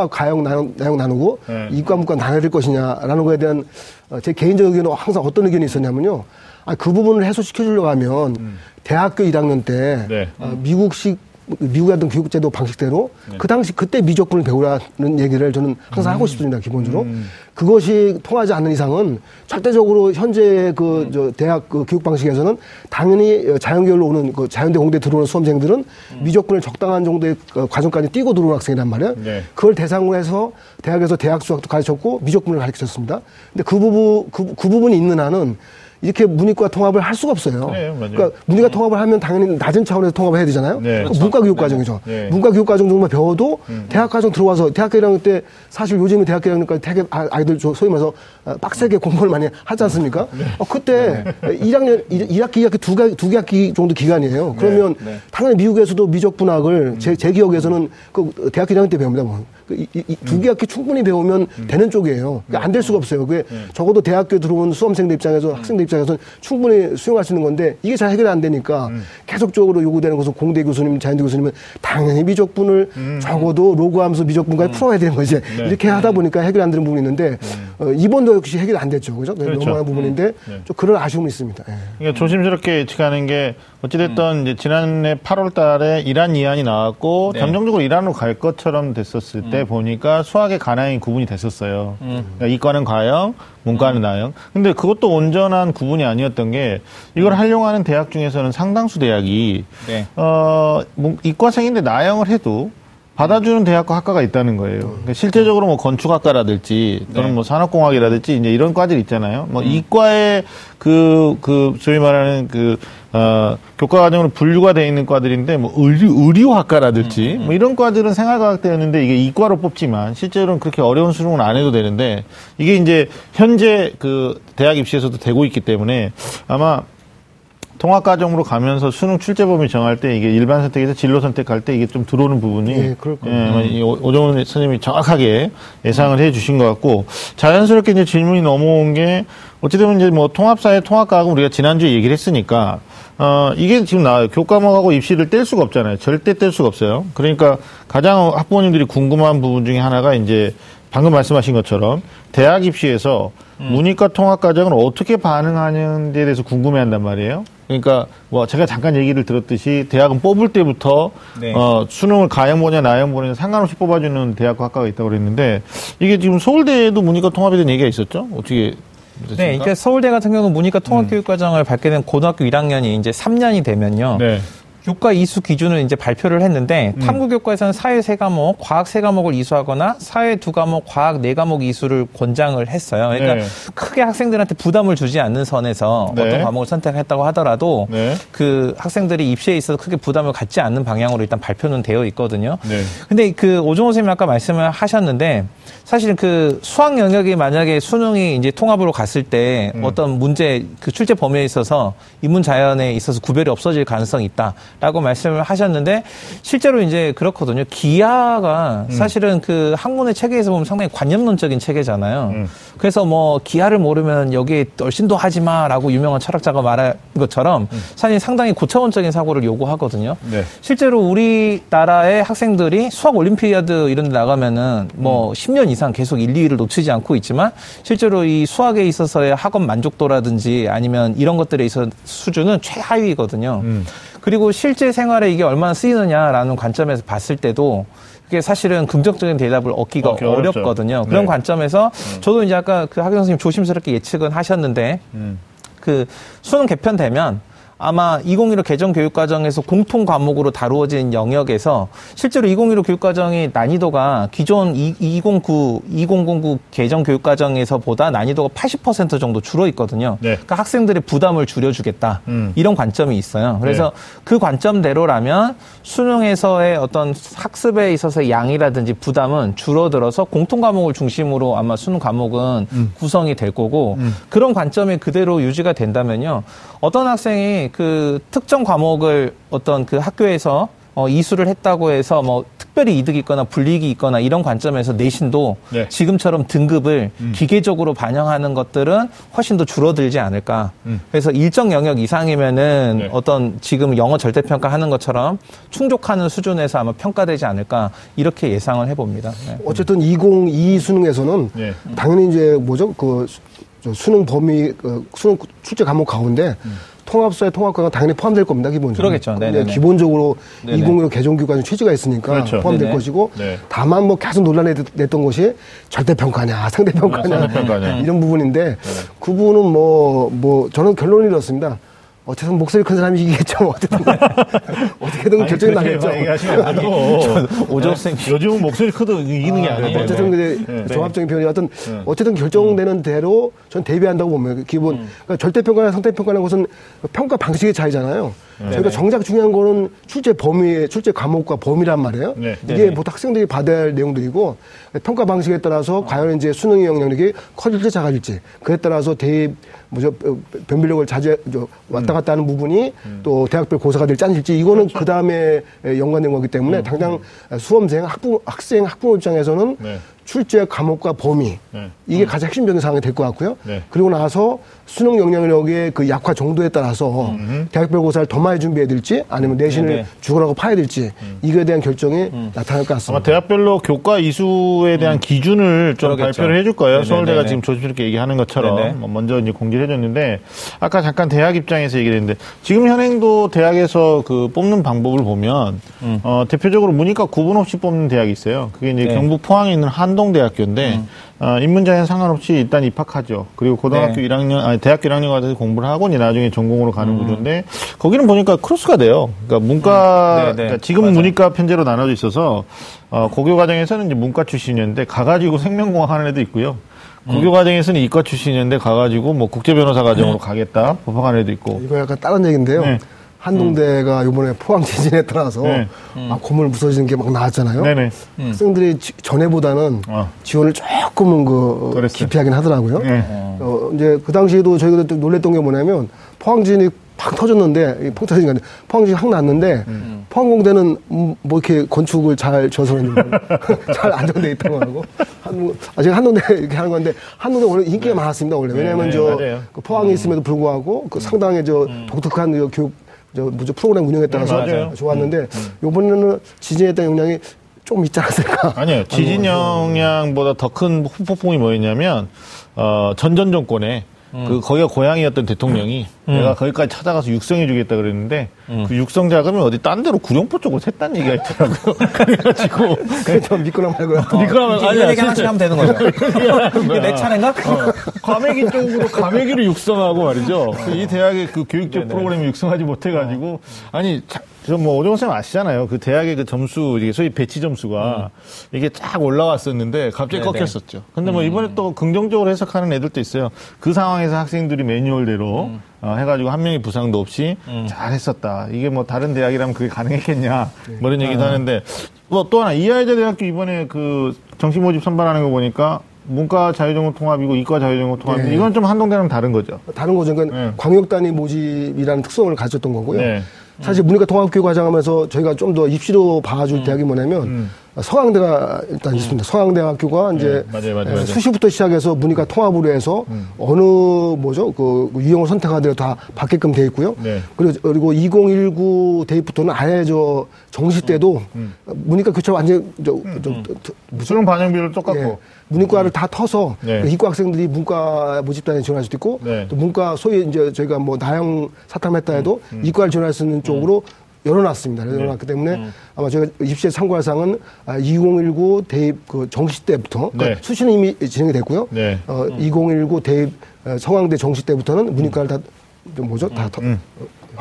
학 가형 나눠, 나누고 네. 이과 문과 나눠야 될 것이냐라는 거에 대한 어, 제 개인적 의견은 항상 어떤 의견이 있었냐면요. 아, 그 부분을 해소시켜 주려고 하면 음. 대학교 1학년 때 네. 어, 미국식 미국의 어떤 교육제도 방식대로 네. 그 당시 그때 미적분을 배우라는 얘기를 저는 항상 음. 하고 싶습니다 기본적으로 음. 그것이 통하지 않는 이상은 절대적으로 현재 그저 음. 대학 그 교육 방식에서는 당연히 자연계열로 오는 그 자연대 공대 들어오는 수험생들은 음. 미적분을 적당한 정도의 그 과정까지 뛰고 들어오는 학생이란 말이에요. 네. 그걸 대상으로 해서 대학에서 대학 수학도 가르쳤고 미적분을 가르쳤습니다. 근데 그 부분 그, 그 부분이 있는 한은 이렇게 문이과 통합을 할 수가 없어요. 네, 그러니까 문이과 통합을 하면 당연히 낮은 차원에서 통합을 해야 되잖아요. 네, 그렇죠. 문과 교육 과정이죠. 네. 네. 문과 교육 과정 정도만 배워도 음. 대학 과정 들어와서 대학교 1학년 때 사실 요즘에 대학교 1학년 까지 되게 아, 아이들 소위 말해서 어, 빡세게 공부를 많이 하지 않습니까? 네. 어, 그때 네. 1학년 1학기 2학기 두, 가, 두 학기 정도 기간이에요. 그러면 당연히 미국에서도 미적 분학을 음. 제, 제 기억에서는 그 대학교 1학년 때 배웁니다. 뭐. 그 이, 이, 두개 학기 충분히 배우면 음. 되는 쪽이에요. 그러니까 안될 수가 없어요. 그게 네. 적어도 대학교 들어온 수험생들 입장에서 학생들 입장에서는 충분히 수용할 수 있는 건데 이게 잘 해결이 안 되니까 음. 계속적으로 요구되는 것은 공대 교수님, 자연대 교수님은 당연히 미적분을 음. 적어도 로그하면서 미적분까지 음. 풀어야 되는 거지. 네. 이렇게 하다 보니까 해결이 안 되는 부분이 있는데 음. 어, 이번도 역시 해결이 안 됐죠. 그죠? 그렇죠. 넘어가는 부분인데 음. 네. 좀 그런 아쉬움이 있습니다. 예. 그러니까 조심스럽게 예측하는 게 어찌됐든 이제 지난해 8월 달에 이란 이안이 나왔고 네. 잠정적으로 이란으로 갈 것처럼 됐었을 때 보니까 수학의 가능이 구분이 됐었어요. 그러니까 이과는 과형, 문과는 나형. 근데 그것도 온전한 구분이 아니었던 게 이걸 활용하는 대학 중에서는 상당수 대학이 네. 어 이과생인데 나형을 해도 받아주는 대학과 학과가 있다는 거예요. 그러니까 실제적으로 뭐 건축학과라든지 또는 네. 뭐 산업공학이라든지 이제 이런 과들 있잖아요. 뭐 음. 이과의 그, 그, 소위 말하는 그, 어, 교과 과정으로 분류가 되어 있는 과들인데 뭐 의류, 의류학과라든지 음, 음. 뭐 이런 과들은 생활과학대였는데 이게 이과로 뽑지만 실제로는 그렇게 어려운 수능은 안 해도 되는데 이게 이제 현재 그 대학 입시에서도 되고 있기 때문에 아마 통합 과정으로 가면서 수능 출제 범위 정할 때 이게 일반 선택에서 진로 선택할 때 이게 좀 들어오는 부분이 예, 그럴 예, 오정훈 선생님이 정확하게 예상을 해 주신 것 같고 자연스럽게 이제 질문이 넘어온 게 어찌되면 이제 뭐 통합사회 통합과학은 우리가 지난주에 얘기를 했으니까 어 이게 지금 나와요. 교과목하고 입시를 뗄 수가 없잖아요. 절대 뗄 수가 없어요. 그러니까 가장 학부모님들이 궁금한 부분 중에 하나가 이제 방금 말씀하신 것처럼 대학 입시에서 음. 문이과 통합 과정을 어떻게 반응하는지에 대해서 궁금해 한단 말이에요. 그러니까 뭐 제가 잠깐 얘기를 들었듯이 대학은 뽑을 때부터 네. 어 수능을 가형 보냐 나형 보냐 상관없이 뽑아주는 대학과 학과가 있다고 그랬는데 이게 지금 서울대에도 문이과 통합에 대한 얘기가 있었죠? 어떻게 네, 이게 서울대 같은 경우는 문이과 통합교육과정을 음. 받게 된 고등학교 1학년이 이제 3년이 되면요. 네. 교과 이수 기준을 이제 발표를 했는데 음. 탐구 교과에서는 사회 세 과목, 과학 세 과목을 이수하거나 사회 두 과목, 과학 네 과목 이수를 권장을 했어요. 그러니까 네. 크게 학생들한테 부담을 주지 않는 선에서 네. 어떤 과목을 선택했다고 하더라도 네. 그 학생들이 입시에 있어서 크게 부담을 갖지 않는 방향으로 일단 발표는 되어 있거든요. 네. 근데 그 오종호 선생님이 아까 말씀을 하셨는데 사실 그 수학 영역이 만약에 수능이 이제 통합으로 갔을 때 음. 어떤 문제 그 출제 범위에 있어서 인문 자연에 있어서 구별이 없어질 가능성이 있다 라고 말씀을 하셨는데 실제로 이제 그렇거든요. 기하가 음. 사실은 그 학문의 체계에서 보면 상당히 관념론적인 체계잖아요. 음. 그래서 뭐 기하를 모르면 여기에 얼씬도 하지 마라고 유명한 철학자가 말한 것처럼 음. 사실 상당히 고차원적인 사고를 요구하거든요. 네. 실제로 우리나라의 학생들이 수학 올림피아드 이런 데 나가면은 뭐 10년 음. 이상 이상 계속 1, 2위를 놓치지 않고 있지만 실제로 이 수학에 있어서의 학업 만족도라든지 아니면 이런 것들에 있어 수준은 최하위거든요. 음. 그리고 실제 생활에 이게 얼마나 쓰이느냐라는 관점에서 봤을 때도 그게 사실은 긍정적인 대답을 얻기가 어, 어렵거든요. 그런 네. 관점에서 음. 저도 이제 아까 그 학교 선생님 조심스럽게 예측은 하셨는데 음. 그 수능 개편되면 아마 2015 개정 교육과정에서 공통 과목으로 다루어진 영역에서 실제로 2015 교육과정의 난이도가 기존 2009, 2009 개정 교육과정에서보다 난이도가 80% 정도 줄어 있거든요. 네. 그러니까 학생들의 부담을 줄여주겠다. 음. 이런 관점이 있어요. 그래서 네. 그 관점대로라면 수능에서의 어떤 학습에 있어서의 양이라든지 부담은 줄어들어서 공통 과목을 중심으로 아마 수능 과목은 음. 구성이 될 거고 음. 그런 관점이 그대로 유지가 된다면요. 어떤 학생이 그 특정 과목을 어떤 그 학교에서 어, 이수를 했다고 해서 뭐 특별히 이득이 있거나 불이익이 있거나 이런 관점에서 내신도 네. 지금처럼 등급을 음. 기계적으로 반영하는 것들은 훨씬 더 줄어들지 않을까. 음. 그래서 일정 영역 이상이면은 네. 어떤 지금 영어 절대평가 하는 것처럼 충족하는 수준에서 아마 평가되지 않을까 이렇게 예상을 해봅니다. 네. 어쨌든 2022 수능에서는 네. 당연히 이제 뭐죠? 그 수능 범위, 그 수능 출제 과목 가운데 음. 통합사회 통합과가 당연히 포함될 겁니다, 기본적으로. 그러겠죠. 네 기본적으로 2015 개정교과는 취지가 있으니까 그렇죠. 포함될 네네. 것이고, 네. 다만 뭐 계속 논란이 냈던 것이 절대평가냐, 상대평가냐, 상대평가냐. 이런 부분인데, 네. 그 부분은 뭐, 뭐, 저는 결론이 이렇습니다. 어쨌든 목소리 큰 사람이 이기겠죠. 어쨌든 어떻게든 결정이 나겠죠. 오조 선 요즘은 목소리 크도 이기는 게 아, 니에요 어쨌든 근데 네. 네. 종합적인 표현이 어떤 네. 어쨌든 결정되는 대로 전 대비한다고 보면 기본 음. 그러니까 절대 평가나 상대 평가라는 것은 평가 방식의 차이잖아요. 네. 저희가 정작 중요한 거는 출제 범위, 출제 과목과 범위란 말이에요. 네. 이게 보통 학생들이 받아야 할 내용들이고 평가 방식에 따라서 과연 이제 수능의 영향력이 커질지 작아질지 그에 따라서 대입 뭐죠 변별력을 자제 왔다 갔다 하는 부분이 음. 또 대학별 고사가 될지 아닐지 이거는 그렇죠. 그 다음에 연관된 거기 때문에 음. 당장 수험생 학부 학생 학부모 입장에서는 네. 출제 과목과 범위 네. 이게 음. 가장 핵심적인 사항이 될 것 같고요. 네. 그리고 나서 수능 영향력의 그 약화 정도에 따라서 음. 대학별 고사를 더 많이 준비해야 될지 아니면 내신을 네네. 죽으라고 파야 될지 음. 이거에 대한 결정이 음. 나타날 것 같습니다. 아마 대학별로 교과 이수에 대한 음. 기준을 좀 그러겠죠. 발표를 해줄 거예요. 네네네. 서울대가 지금 조심스럽게 얘기하는 것처럼 네네. 뭐 먼저 이제 공지를 해줬는데 아까 잠깐 대학 입장에서 얘기를 했는데 지금 현행도 대학에서 그 뽑는 방법을 보면 음. 어, 대표적으로 문이과 구분 없이 뽑는 대학이 있어요. 그게 이제 네. 경북 포항에 있는 한 동대학교인데 음. 어, 인문자에 상관없이 일단 입학하죠. 그리고 고등학교 네. 1학년, 아니 대학교 1학년 가서 공부를 하고 이제 나중에 전공으로 가는 음. 구조인데 거기는 보니까 크로스가 돼요. 그러니까 문과, 음. 네, 네. 그러니까 지금은 맞아요. 문이과 편제로 나눠져 있어서 어, 고교 과정에서는 이제 문과 출신이었는데 가가지고 생명공학 하는 애도 있고요. 고교 음. 과정에서는 이과 출신이었는데 가가지고 뭐 국제 변호사 과정으로 네. 가겠다 법학하는 애도 있고. 이거 약간 다른 얘기인데요. 네. 한동대가 음. 이번에 포항 지진에 따라서 네. 음. 막 건물 부서지는 게 막 나왔잖아요. 네네. 음. 학생들이 지, 전에보다는 어. 지원을 조금은 그 그랬어요. 기피하긴 하더라고요. 네. 어, 이제 그 당시에도 저희가 또 놀랬던 게 뭐냐면 포항 지진이 팍 터졌는데 펑 터진 게 아니라 포항시 확 났는데 음. 포항공대는 뭐 이렇게 건축을 잘 저서했는데 잘 안정돼 있다고 하고 한 아직 한동대 이렇게 하는 건데 한동대 원래 인기가 네. 많았습니다 원래 왜냐하면 네, 저그 포항에 음. 있음에도 불구하고 그 상당히 저 음. 독특한 그 교육 저 뭐죠 프로그램 운영에 따라서 네, 좋았는데 음, 음. 요번에는 지진에 대한 영향이 좀 있지 않았을까? 아니요. 지진 영향보다 더 큰 후폭풍이 뭐였냐면 어, 전전 정권에 음. 그 거기가 고향이었던 대통령이 음. 내가 거기까지 찾아가서 육성해주겠다 그랬는데 음. 그 육성 자금을 어디 딴 데로 구룡포 쪽으로 샜다는 얘기가 있더라고요. 그래가지고 좀 미끄럼 말고요. 어. 미끄럼 말고 아니 얘기 하나씩 하면 되는 거죠. 이게 내 차례인가? 어. 과메기 쪽으로 과메기를 육성하고 말이죠. 이 대학의 그 교육적 네네. 프로그램을 육성하지 못해가지고 아니 저뭐 오정원 쌤 아시잖아요. 그 대학의 그 점수 이게 소위 배치 점수가 음. 이게 쫙 올라왔었는데 갑자기 네네. 꺾였었죠. 근데 뭐 음. 이번에 또 긍정적으로 해석하는 애들도 있어요. 그 상황에서 학생들이 매뉴얼대로 음. 어, 해가지고 한 명이 부상도 없이 음. 잘했었다. 이게 뭐 다른 대학이라면 그게 가능했겠냐. 네. 뭐 이런 얘기도 아. 하는데 뭐 또 하나 이하여대 대학교 이번에 그 정시 모집 선발하는 거 보니까 문과 자유전공 통합이고 이과 자유전공 통합 네. 이건 좀 한동대랑 다른 거죠. 다른 거죠. 그러니까 네. 광역 단위 모집이라는 특성을 가졌던 거고요. 네. 사실 문이과 통합교육 과정하면서 저희가 좀 더 입시로 봐줄 음. 대학이 뭐냐면 음. 서강대가 일단 음. 있습니다. 서강대학교가 이제 네, 맞아요, 맞아요, 맞아요. 수시부터 시작해서 문이과 통합으로 해서 음. 어느 뭐죠 그 유형을 선택하더라도 다 받게끔 돼 있고요. 네. 그리고 그리고 2019 대입부터는 아예 저 정시 때도 음. 음. 문이과 교차 완전 저, 저, 저, 수능 반영 비율 똑같고 예, 문이과를 다 터서 네. 그 이과 학생들이 문과 모집단에 지원할 수도 있고 네. 또 문과 소위 이제 저희가 뭐 나영 사탐했다 해도 이과를 지원할 수 있는 쪽으로 열어놨습니다. 네. 열어놨기 때문에 음. 아마 제가 입시의 참고할 사항은 2019 아, 대입 그 정시 때부터 그러니까 네. 그러니까 수시는 이미 진행이 됐고요. 네. 어, 음. 2019 대입 어, 성황대 정시 때부터는 문이과를 다 뭐죠? 다 음.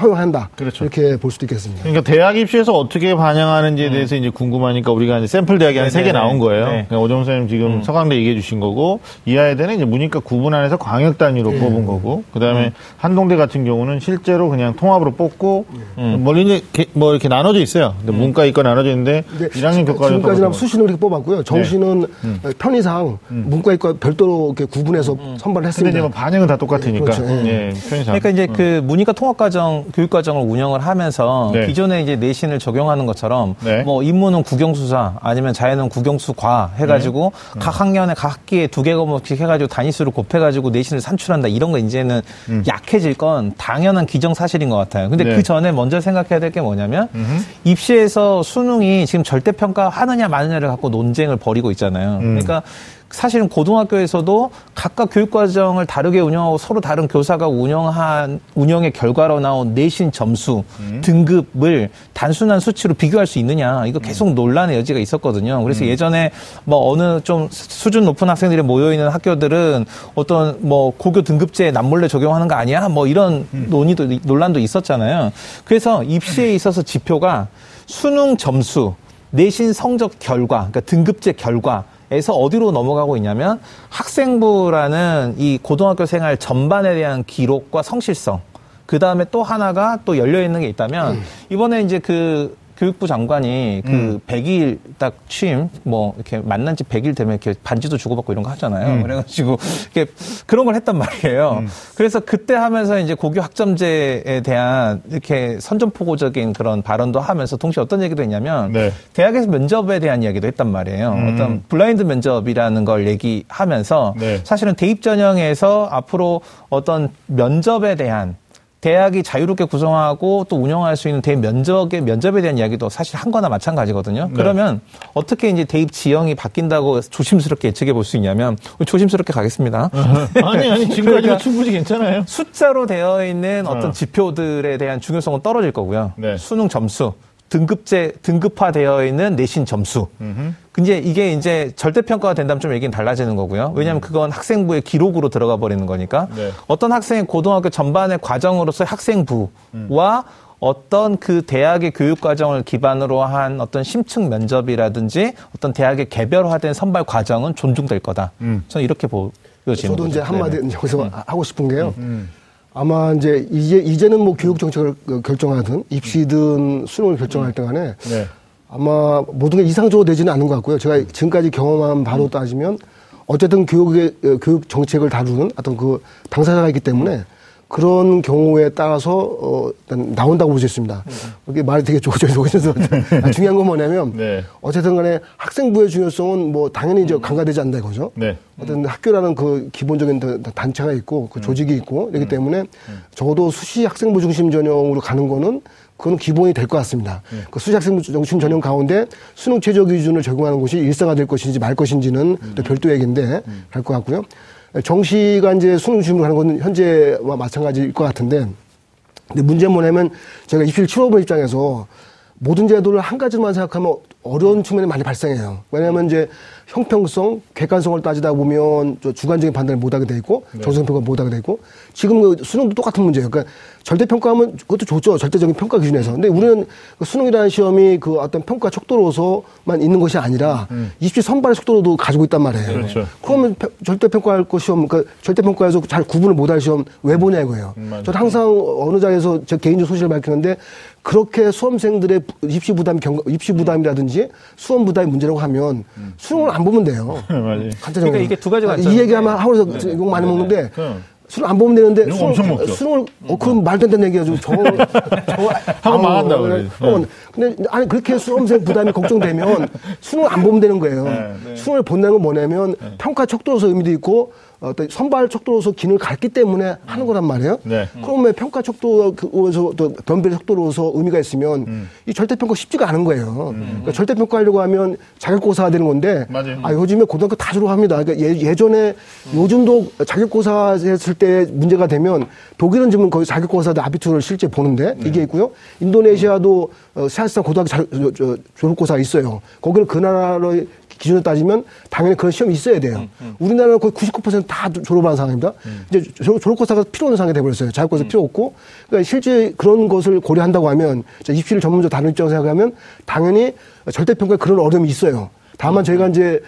허용한다. 그렇죠. 이렇게 볼 수도 있겠습니다. 그러니까 대학 입시에서 어떻게 반영하는지에 음. 대해서 이제 궁금하니까 우리가 이제 샘플 대학이 한 세 개 나온 거예요. 네. 그러니까 오정 선생님 지금 음. 서강대 얘기해 주신 거고 이하에대는 이제 문이과 구분 안에서 광역 단위로 네. 뽑은 거고 그다음에 음. 한동대 같은 경우는 실제로 그냥 통합으로 뽑고 음. 뭐 이제 뭐 이렇게 나눠져 있어요. 근데 음. 문과 이과 나눠져 있는데 네. 1학년 교과를 지금까지는 수시는 이렇게 뽑았고요. 정시는 네. 음. 편의상 문과 이과 별도로 이렇게 구분해서 선발을 했습니다. 근데 이제 뭐 반영은 다 똑같으니까. 그렇죠. 예. 편의상. 그러니까 이제 그 문이과 통합 과정 교육 과정을 운영을 하면서 네. 기존에 이제 내신을 적용하는 것처럼 네. 뭐 인문은 국영수사 아니면 자연은 국영수과 해가지고 네. 각 학년에 각 학기에 두 개 과목씩 해가지고 단위수를 곱해가지고 내신을 산출한다 이런 거 이제는 음. 약해질 건 당연한 기정 사실인 것 같아요. 근데 네. 그 전에 먼저 생각해야 될 게 뭐냐면 음흠. 입시에서 수능이 지금 절대 평가 하느냐 마느냐를 갖고 논쟁을 벌이고 있잖아요. 음. 그러니까 사실은 고등학교에서도 각각 교육과정을 다르게 운영하고 서로 다른 교사가 운영한 운영의 결과로 나온 내신 점수 음. 등급을 단순한 수치로 비교할 수 있느냐 이거 계속 논란의 여지가 있었거든요. 그래서 음. 예전에 뭐 어느 좀 수준 높은 학생들이 모여 있는 학교들은 어떤 뭐 고교 등급제 남몰래 적용하는 거 아니야? 뭐 이런 음. 논의도 논란도 있었잖아요. 그래서 입시에 있어서 지표가 수능 점수, 내신 성적 결과, 그러니까 등급제 결과 에서 어디로 넘어가고 있냐면 학생부라는 이 고등학교 생활 전반에 대한 기록과 성실성 그 다음에 또 하나가 또 열려 있는 게 있다면 음. 이번에 이제 그 교육부 장관이 그 음. 100일 딱 취임 뭐 이렇게 만난 지 100일 되면 이렇게 반지도 주고받고 이런 거 하잖아요. 음. 그래가지고 이렇게 그런 걸 했단 말이에요. 음. 그래서 그때 하면서 이제 고교 학점제에 대한 이렇게 선전포고적인 그런 발언도 하면서 동시에 어떤 얘기도 했냐면 네. 대학에서 면접에 대한 이야기도 했단 말이에요. 음. 어떤 블라인드 면접이라는 걸 얘기하면서 네. 사실은 대입 전형에서 앞으로 어떤 면접에 대한 대학이 자유롭게 구성하고 또 운영할 수 있는 대면접의 면접에 대한 이야기도 사실 한 거나 마찬가지거든요. 네. 그러면 어떻게 이제 대입 지형이 바뀐다고 조심스럽게 예측해 볼 수 있냐면 조심스럽게 가겠습니다. 아니 아니 지금까지 그러니까 충분히 괜찮아요. 숫자로 되어 있는 어떤 어. 지표들에 대한 중요성은 떨어질 거고요. 네. 수능 점수 등급제 등급화되어 있는 내신 점수. 근데 이게 이제 절대 평가가 된다면 좀 얘기는 달라지는 거고요. 왜냐하면 음. 그건 학생부의 기록으로 들어가 버리는 거니까. 네. 어떤 학생의 고등학교 전반의 과정으로서 학생부와 음. 어떤 그 대학의 교육 과정을 기반으로 한 어떤 심층 면접이라든지 어떤 대학의 개별화된 선발 과정은 존중될 거다. 음. 저는 이렇게 보여지는 저도 이제 한마디 여기서 음. 하고 싶은 게요. 음. 아마 이제 이제 이제는 뭐 교육 정책을 결정하든 입시든 수능을 결정할 때 간에 네. 아마 모든 게 이상적으로 되지는 않은 것 같고요. 제가 지금까지 경험한 바로 따지면 어쨌든 교육의 교육 정책을 다루는 어떤 그 당사자가 있기 때문에 그런 경우에 따라서 어, 일단 나온다고 볼 수 있습니다. 이게 말이 되게 조조조조해서 중요한 건 뭐냐면 네. 어쨌든 간에 학생부의 중요성은 뭐 당연히 이제 강화되지 않는다 이거죠. 네. 어떤 학교라는 그 기본적인 단체가 있고 그 조직이 있고 이기 음. 때문에 음. 적어도 수시 학생부 중심 전형으로 가는 거는 그건 기본이 될 것 같습니다. 네. 그 수시 학생부 중심 전형 가운데 수능 최저 기준을 적용하는 것이 일상화될 것인지 말 것인지는 음. 또 별도 얘기인데 음. 할것 같고요. 정시가 이제 수능 중심으로 하는 건 현재와 마찬가지일 것 같은데 근데 문제는 뭐냐면 제가 입시를 치러본 입장에서 모든 제도를 한 가지만 생각하면 어려운 측면이 많이 발생해요. 왜냐하면 이제 형평성, 객관성을 따지다 보면 주관적인 판단을 못하게 돼 있고 네. 정성평가 못하게 돼 있고 지금 그 수능도 똑같은 문제예요. 그러니까 절대평가하면 그것도 좋죠. 절대적인 평가 기준에서. 근데 우리는 그 수능이라는 시험이 그 어떤 평가 척도로서만 있는 것이 아니라 음. 입시 선발의 속도로도 가지고 있단 말이에요. 그렇죠. 그러면 절대평가할 것 시험, 그러니까 절대평가에서 잘 구분을 못할 시험 왜 보냐 이거예요. 음, 저는 항상 어느 자리에서 제 개인적 소신을 밝히는데 그렇게 수험생들의 입시 부담, 경, 입시 부담이라든지 수험 부담이 문제라고 하면 음. 수능을 안 보면 돼요. 맞아요. 그러니까 이게 두 가지가 이 얘기하면 하루에서 네. 욕 많이 네. 먹는데 네. 수능 안 보면 되는데 수능, 엄청 먹죠. 수능을 어 그럼 말도 안 되는 좀 저, 저 하고 망한다 그래. 어, 근데 아니 그렇게 수험생 부담이 걱정되면 수능을 안 보면 되는 거예요. 네, 네. 수능을 본다는 건 뭐냐면 네. 평가 척도로서 의미도 있고 어떤 선발 척도로서 기능을 갖기 때문에 하는 거란 말이에요. 네. 그러면 평가 척도에서 또 변별 척도로서 의미가 있으면 음. 이 절대평가 쉽지가 않은 거예요. 음. 그러니까 절대평가하려고 하면 자격고사 되는 건데 맞아요. 아 요즘에 고등학교 다 졸업합니다. 그러니까 예, 전에 음. 요즘도 자격고사 했을 때 문제가 되면 독일은 지금 거의 자격고사도 아비투를 실제 보는데 네. 이게 있고요. 인도네시아도 어, 사실상 고등학교 자, 저, 저, 졸업고사 있어요. 거기는 그 나라의 기준으로 따지면 당연히 그런 시험이 있어야 돼요. 음, 음. 우리나라는 거의 99%다 졸업한 상황입니다. 음. 이제 졸업고사가 필요 없는 상황이 돼버렸어요. 자격고사 음. 필요 없고. 그러니까 실제 그런 것을 고려한다고 하면 입시를 전문적으로 다른 입장에서 생각하면 당연히 절대평가에 그런 어려움이 있어요. 다만 저희가 이제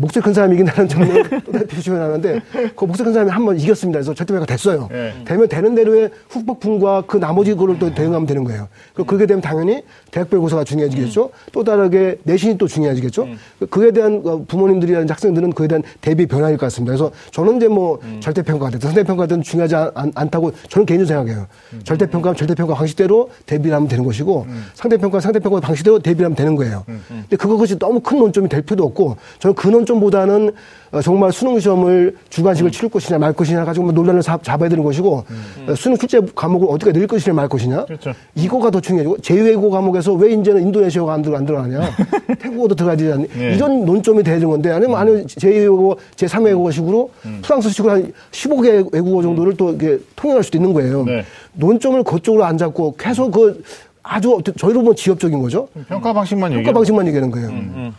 목소리 큰 사람이 이긴다는 점은 또다시 표시하는데 그 목소리 큰 사람이 한 번 이겼습니다. 그래서 절대평가 됐어요. 네. 되면 되는 대로의 후폭풍과 그 나머지 거를 또 대응하면 되는 거예요. 그 그렇게 되면 당연히 대학별 고사가 중요해지겠죠. 음. 또 다르게 내신이 또 중요해지겠죠. 음. 그에 대한 어, 부모님들이나 학생들은 그에 대한 대비 변화일 것 같습니다. 그래서 저는 이제 뭐 음. 절대평가가 됐든 상대평가든 중요하지 않, 다고 저는 개인적으로 생각해요. 음. 절대평가는 절대평가 방식대로 대비를 하면 되는 것이고 음. 상대평가 상대평가 방식대로 대비를 하면 되는 거예요. 음. 근데 그것이 너무 큰 논점이 될 필요도 없고 저는 그 논점보다는 어, 정말 수능 시험을 주관식을 음. 치를 것이냐 말 것이냐 가지고 뭐 논란을 잡, 아야 되는 것이고 음. 어, 수능 출제 과목을 어떻게 낼 것이냐 말 것이냐 그렇죠. 이거가 더 중요해요. 제외고 과목에서 왜 이제는 인도네시아가 안, 들어, 안 들어가냐 태국어도 들어가야 되지 않니 네. 이런 논점이 되는 건데 아니면 아니면 제2외국어 제3 외국어식으로 음. 프랑스식으로 한 15개 외국어 정도를 또 이렇게 통역할 수도 있는 거예요. 네. 논점을 그쪽으로 안 잡고 계속 그 아주 저희로 보면 지엽적인 거죠. 평가 방식만 평가 방식만 얘기하는 거예요. 음, 음.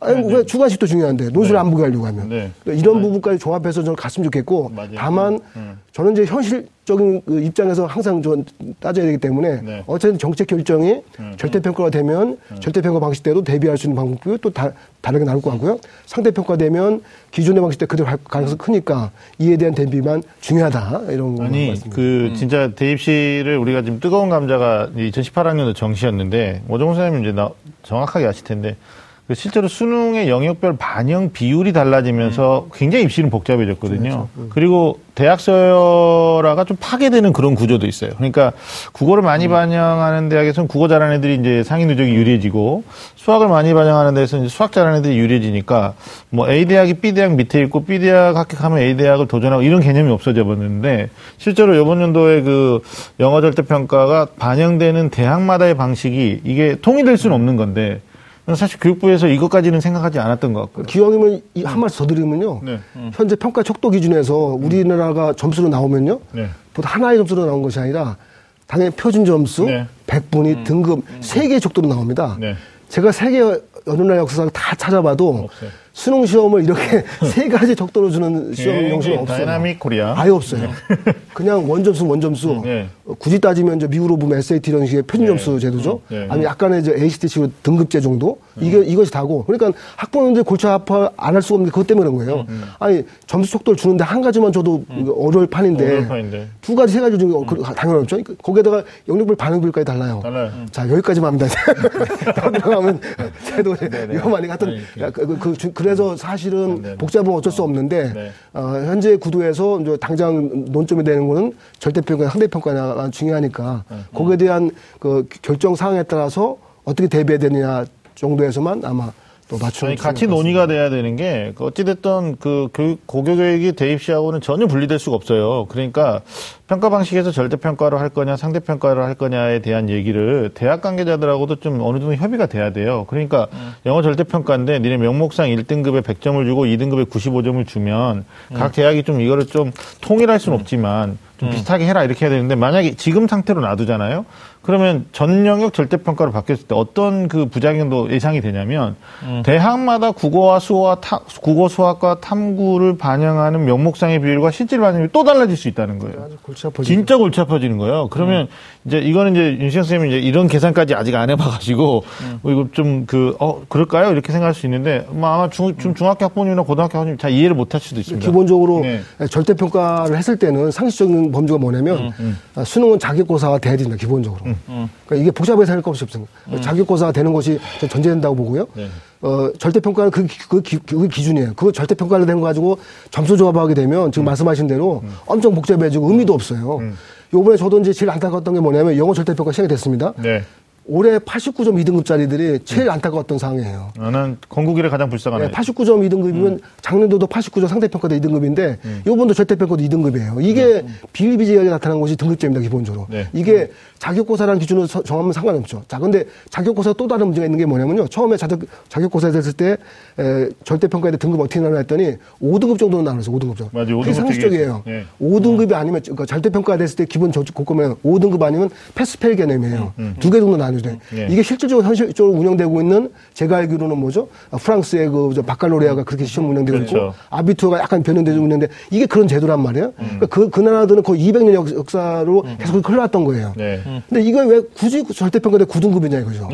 아니, 네, 왜 네. 주관식도 중요한데 논술을 네. 안 보게 하려고 하면 네. 그러니까 이런 네. 부분까지 조합해서 저는 갔으면 좋겠고 맞아요. 다만 음. 저는 이제 현실적인 그 입장에서 항상 좀 따져야 되기 때문에 네. 어쨌든 정책 결정이 음. 절대 평가가 되면 음. 절대 평가 방식대로 대비할 수 있는 방법이 또 다, 다르게 나올 것 같고요. 상대 평가되면 기존의 방식대 그대로 갈 가능성이 크니까 이에 대한 대비만 중요하다 이런 아니 그 음. 진짜 대입시를 우리가 지금 뜨거운 감자가 2018학년도 정시였는데 오정훈 선생님 이제 나 정확하게 아실 텐데 그 실제로 수능의 영역별 반영 비율이 달라지면서 음. 굉장히 입시는 복잡해졌거든요. 그렇죠. 음. 그리고 대학 서열화가 좀 파괴되는 그런 구조도 있어요. 그러니까 국어를 많이 음. 반영하는 대학에서는 국어 잘하는 애들이 이제 상위 누적이 유리해지고 수학을 많이 반영하는 데서 이제 수학 잘하는 애들이 유리해지니까 뭐 A 대학이 B 대학 밑에 있고 B 대학 합격하면 A 대학을 도전하고 이런 개념이 없어져 버렸는데 실제로 이번 연도에 그 영어 절대 평가가 반영되는 대학마다의 방식이 이게 통일될 수는 없는 건데 사실 교육부에서 이것까지는 생각하지 않았던 것 같고요. 기왕이면 한 말씀 더 드리면요. 네. 음. 현재 평가 척도 기준에서 우리나라가 점수로 나오면요. 네. 보다 하나의 점수로 나온 것이 아니라 당연히 표준 점수, 네. 100분위, 음. 등급 음. 세개의 척도로 나옵니다. 네. 제가 세계 어느 나라 역사를 다 찾아봐도 없어요. 수능 시험을 이렇게 세 가지 척도로 주는 시험 예, 형식은 예, 없어요. Dynamic Korea. 아예 없어요. 네. 그냥 원점수 원점수. 네. 굳이 따지면 이제 미국으로 보면 SAT 이런 식의 표준 점수 네. 제도죠. 네. 아니 약간의 이제 ACT식으로 등급제 정도. 이게 이것이 다고. 그러니까 학부모님들 골치 아파 안 할 수가 없는 게 그것 때문에 그런 거예요. 음. 아니 점수 속도를 주는데 한 가지만 줘도 음. 어려울 판인데, 어려울 판인데, 두 가지 세 가지 중에 음. 당연히 없죠. 거기에다가 영역별 반응비율까지 달라요. 달라요. 자 여기까지만 합니다. 더 들어가면 제도 위험하니까 하여튼 그, 그, 그, 그 래서 사실은 네, 네. 복잡은 어쩔 수 없는데 네. 어, 현재 구도에서 이제 당장 논점이 되는 거는 절대평가, 상대평가가 중요하니까 거기에 대한 그 결정 사항에 따라서 어떻게 대비해야 되느냐 정도에서만 아마 또 맞추는 같이 논의가 돼야 되는 게그 어찌됐든 그 교육 고교교육이 대입시하고는 전혀 분리될 수가 없어요. 그러니까 평가 방식에서 절대 평가를 할 거냐 상대 평가를 할 거냐에 대한 얘기를 대학 관계자들하고도 좀 어느 정도 협의가 돼야 돼요. 그러니까 음. 영어 절대 평가인데 니네 명목상 1등급에 100점을 주고 2등급에 95점을 주면 음. 각 대학이 좀 이거를 좀 통일할 수는 음. 없지만 좀 음. 비슷하게 해라 이렇게 해야 되는데 만약에 지금 상태로 놔두잖아요. 그러면 전 영역 절대평가로 바뀌었을 때 어떤 그 부작용도 예상이 되냐면 음. 대학마다 국어와 수어와 타, 국어 수학과 탐구를 반영하는 명목상의 비율과 실질 반영이 또 달라질 수 있다는 거예요. 골치 진짜 골치 아파지는 거예요. 그러면 음. 이제 이거는 이제 윤시영 선생님이 이제 이런 계산까지 아직 안 해봐가지고 음. 뭐 이거 좀 그 어 그럴까요 이렇게 생각할 수 있는데 뭐 아마 중, 중 중학교 학부모님이나 고등학교 학부모님 잘 이해를 못할 수도 있습니다. 기본적으로 네. 절대평가를 했을 때는 상식적인 범주가 뭐냐면 음, 음. 아, 수능은 자기고사가 돼야 된다 기본적으로. 음. 음. 그러니까 이게 할거 없이 없습니다. 음. 자기고사가 되는 것이 전제된다고 보고요. 네. 어, 절대평가는 그, 그, 그, 그 기준이에요. 그 절대평가를 된 거 가지고 점수 조합하게 되면 지금 음. 말씀하신 대로 음. 엄청 복잡해지고 의미도 없어요. 음. 요번에 저도 이제 제일 안타까웠던 게 뭐냐면 영어 절대평가 시작이 됐습니다. 네. 올해 89점 2등급짜리들이 제일 음. 안타까웠던 상황이에요. 나는 건국 이래 가장 불쌍하네. 네, 89점 2등급이면 음. 작년도도 89점 상대평가도 2등급인데 음. 이번도 절대평가도 2등급이에요. 이게 음. 비일비재하게 나타난 것이 등급제입니다, 기본적으로. 네. 이게 자격고사라는 기준으로 정하면 상관없죠. 자, 근데 자격고사 또 다른 문제가 있는 게 뭐냐면요. 처음에 자격, 자격고사 됐을 때 에, 절대평가에 대해 등급 어떻게 나누나 했더니 5등급 정도는 나눴어요, 5등급 정도. 맞아요. 그게 상식적이에요. 네. 5등급이 아니면, 그러니까 절대평가 됐을 때 기본 고급면 5등급 아니면 패스페일 개념이에요. 음. 두개 정도 나누 네. 예. 이게 실질적으로 현실적으로 운영되고 있는 제가 알기로는 뭐죠? 아, 프랑스의 그 바칼로레아가 그렇게 시험 운영되고 그렇죠. 있고 아비투어가 약간 변형되고 있는데 이게 그런 제도란 말이에요. 음. 그러니까 그, 그 나라들은 거의 200년 역, 사로 음. 계속 흘러왔던 거예요. 네. 음. 근데 이걸 왜 굳이 절대평가대 9등급이냐 이거죠.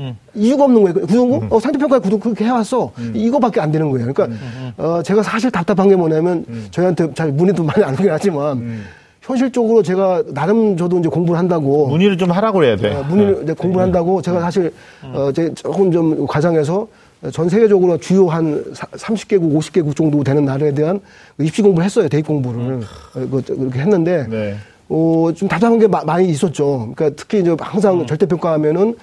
음. 이유가 없는 거예요. 구등급? 음. 어, 상대평가에 구등급 그렇게 해왔어. 음. 이거밖에 안 되는 거예요. 그러니까, 음. 어, 제가 사실 답답한 게 뭐냐면, 저희한테 잘 문의도 많이 안 오긴 하지만, 현실적으로 제가 나름 저도 이제 공부를 한다고 문의를 좀 하라고 그래야 돼. 어, 문의를 네. 이제 공부를 한다고 제가 사실 어 이제 조금 좀 과장해서 전 세계적으로 주요 한 30개국, 50개국 정도 되는 나라에 대한 입시 공부를 했어요. 대입 공부를 음. 그렇게 했는데 네. 어, 좀 답답한 게 마, 많이 있었죠. 그러니까 특히 이제 항상 음. 절대평가하면은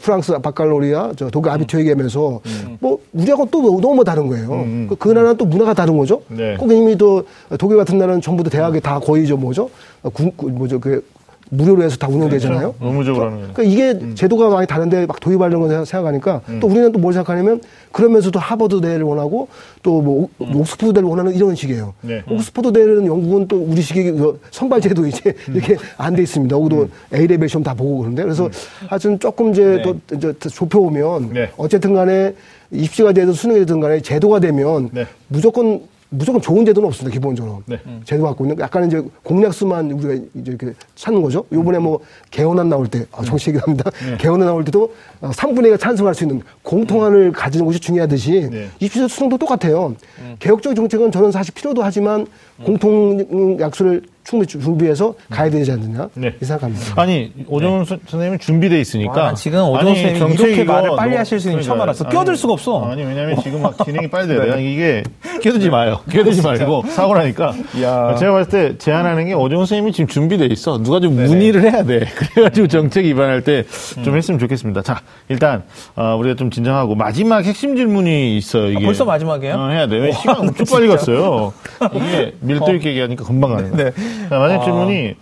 프랑스 바칼로리아, 저 독일 아비투에게 하면서 음. 뭐 우리하고 또 너무 다른 거예요. 음. 음. 그, 그 나라는 또 문화가 다른 거죠. 네. 꼭 이미 또 독일 같은 나라는 전부 다 대학에 다 거의 저 뭐죠? 구, 뭐죠? 그 무료로 해서 다 운영되잖아요. 그렇죠. 의무적으로 하는 그러니까 이게 음. 제도가 많이 다른데 막 도입하려는 걸 생각하니까 음. 또 우리는 또 뭘 생각하냐면 그러면서도 하버드 대를 원하고 또뭐 음. 옥스퍼드 대를 원하는 이런 식이에요. 네. 옥스퍼드 대는 영국은 또 우리식의 그 선발 제도 이제 음. 이렇게 안 돼 있습니다. 여기도 음. A레벨 시험 다 보고 그러는데 그래서 음. 하여튼 조금 이제 네. 또 이제 좁혀 오면 네. 어쨌든 간에 입시가 되든 수능이 되든 간에 제도가 되면 네. 무조건 무조건 좋은 제도는 없습니다, 기본적으로. 네. 제도 갖고 있는. 약간 이제 공략수만 우리가 이제 이렇게 찾는 거죠. 요번에 뭐 개헌안 나올 때, 아, 정식 얘기 합니다. 네. 개헌안 나올 때도 3분의 어, 1가 찬성할 수 있는 공통안을 가지는 것이 중요하듯이 네. 입시제 수능도 똑같아요. 음. 개혁적 정책은 저는 사실 필요도 하지만 음. 공통 약수를 충분히 준비해서 가야 되지 않느냐 네. 이 생각합니다. 아니 오정훈 네. 선생님은 준비돼 있으니까 와, 지금 오정훈 선생님이 이렇게 말을 빨리 하실 수 있는 처음 알았어. 끼어들 수가 없어. 아니 왜냐면 지금 막 진행이 빨리 돼요. 네. 이게 끼어들지 마요. 끼어들지 말고 사고 나니까. 야. 제가 봤을 때 제안하는 게 오정훈 선생님이 지금 준비돼 있어. 누가 좀 네네. 문의를 해야 돼. 그래가지고 정책 위반할 때좀 음. 했으면 좋겠습니다. 자 일단 어, 우리가 좀 진정하고 마지막 핵심 질문이 있어요. 이게 아, 벌써 마지막이에요? 어, 해야 돼. 왜 시간 엄청 빨리 갔어요. 이게 밀도 있게 얘기하니까 금방 가는 거예요. 네. 자, 만약 아. 질문이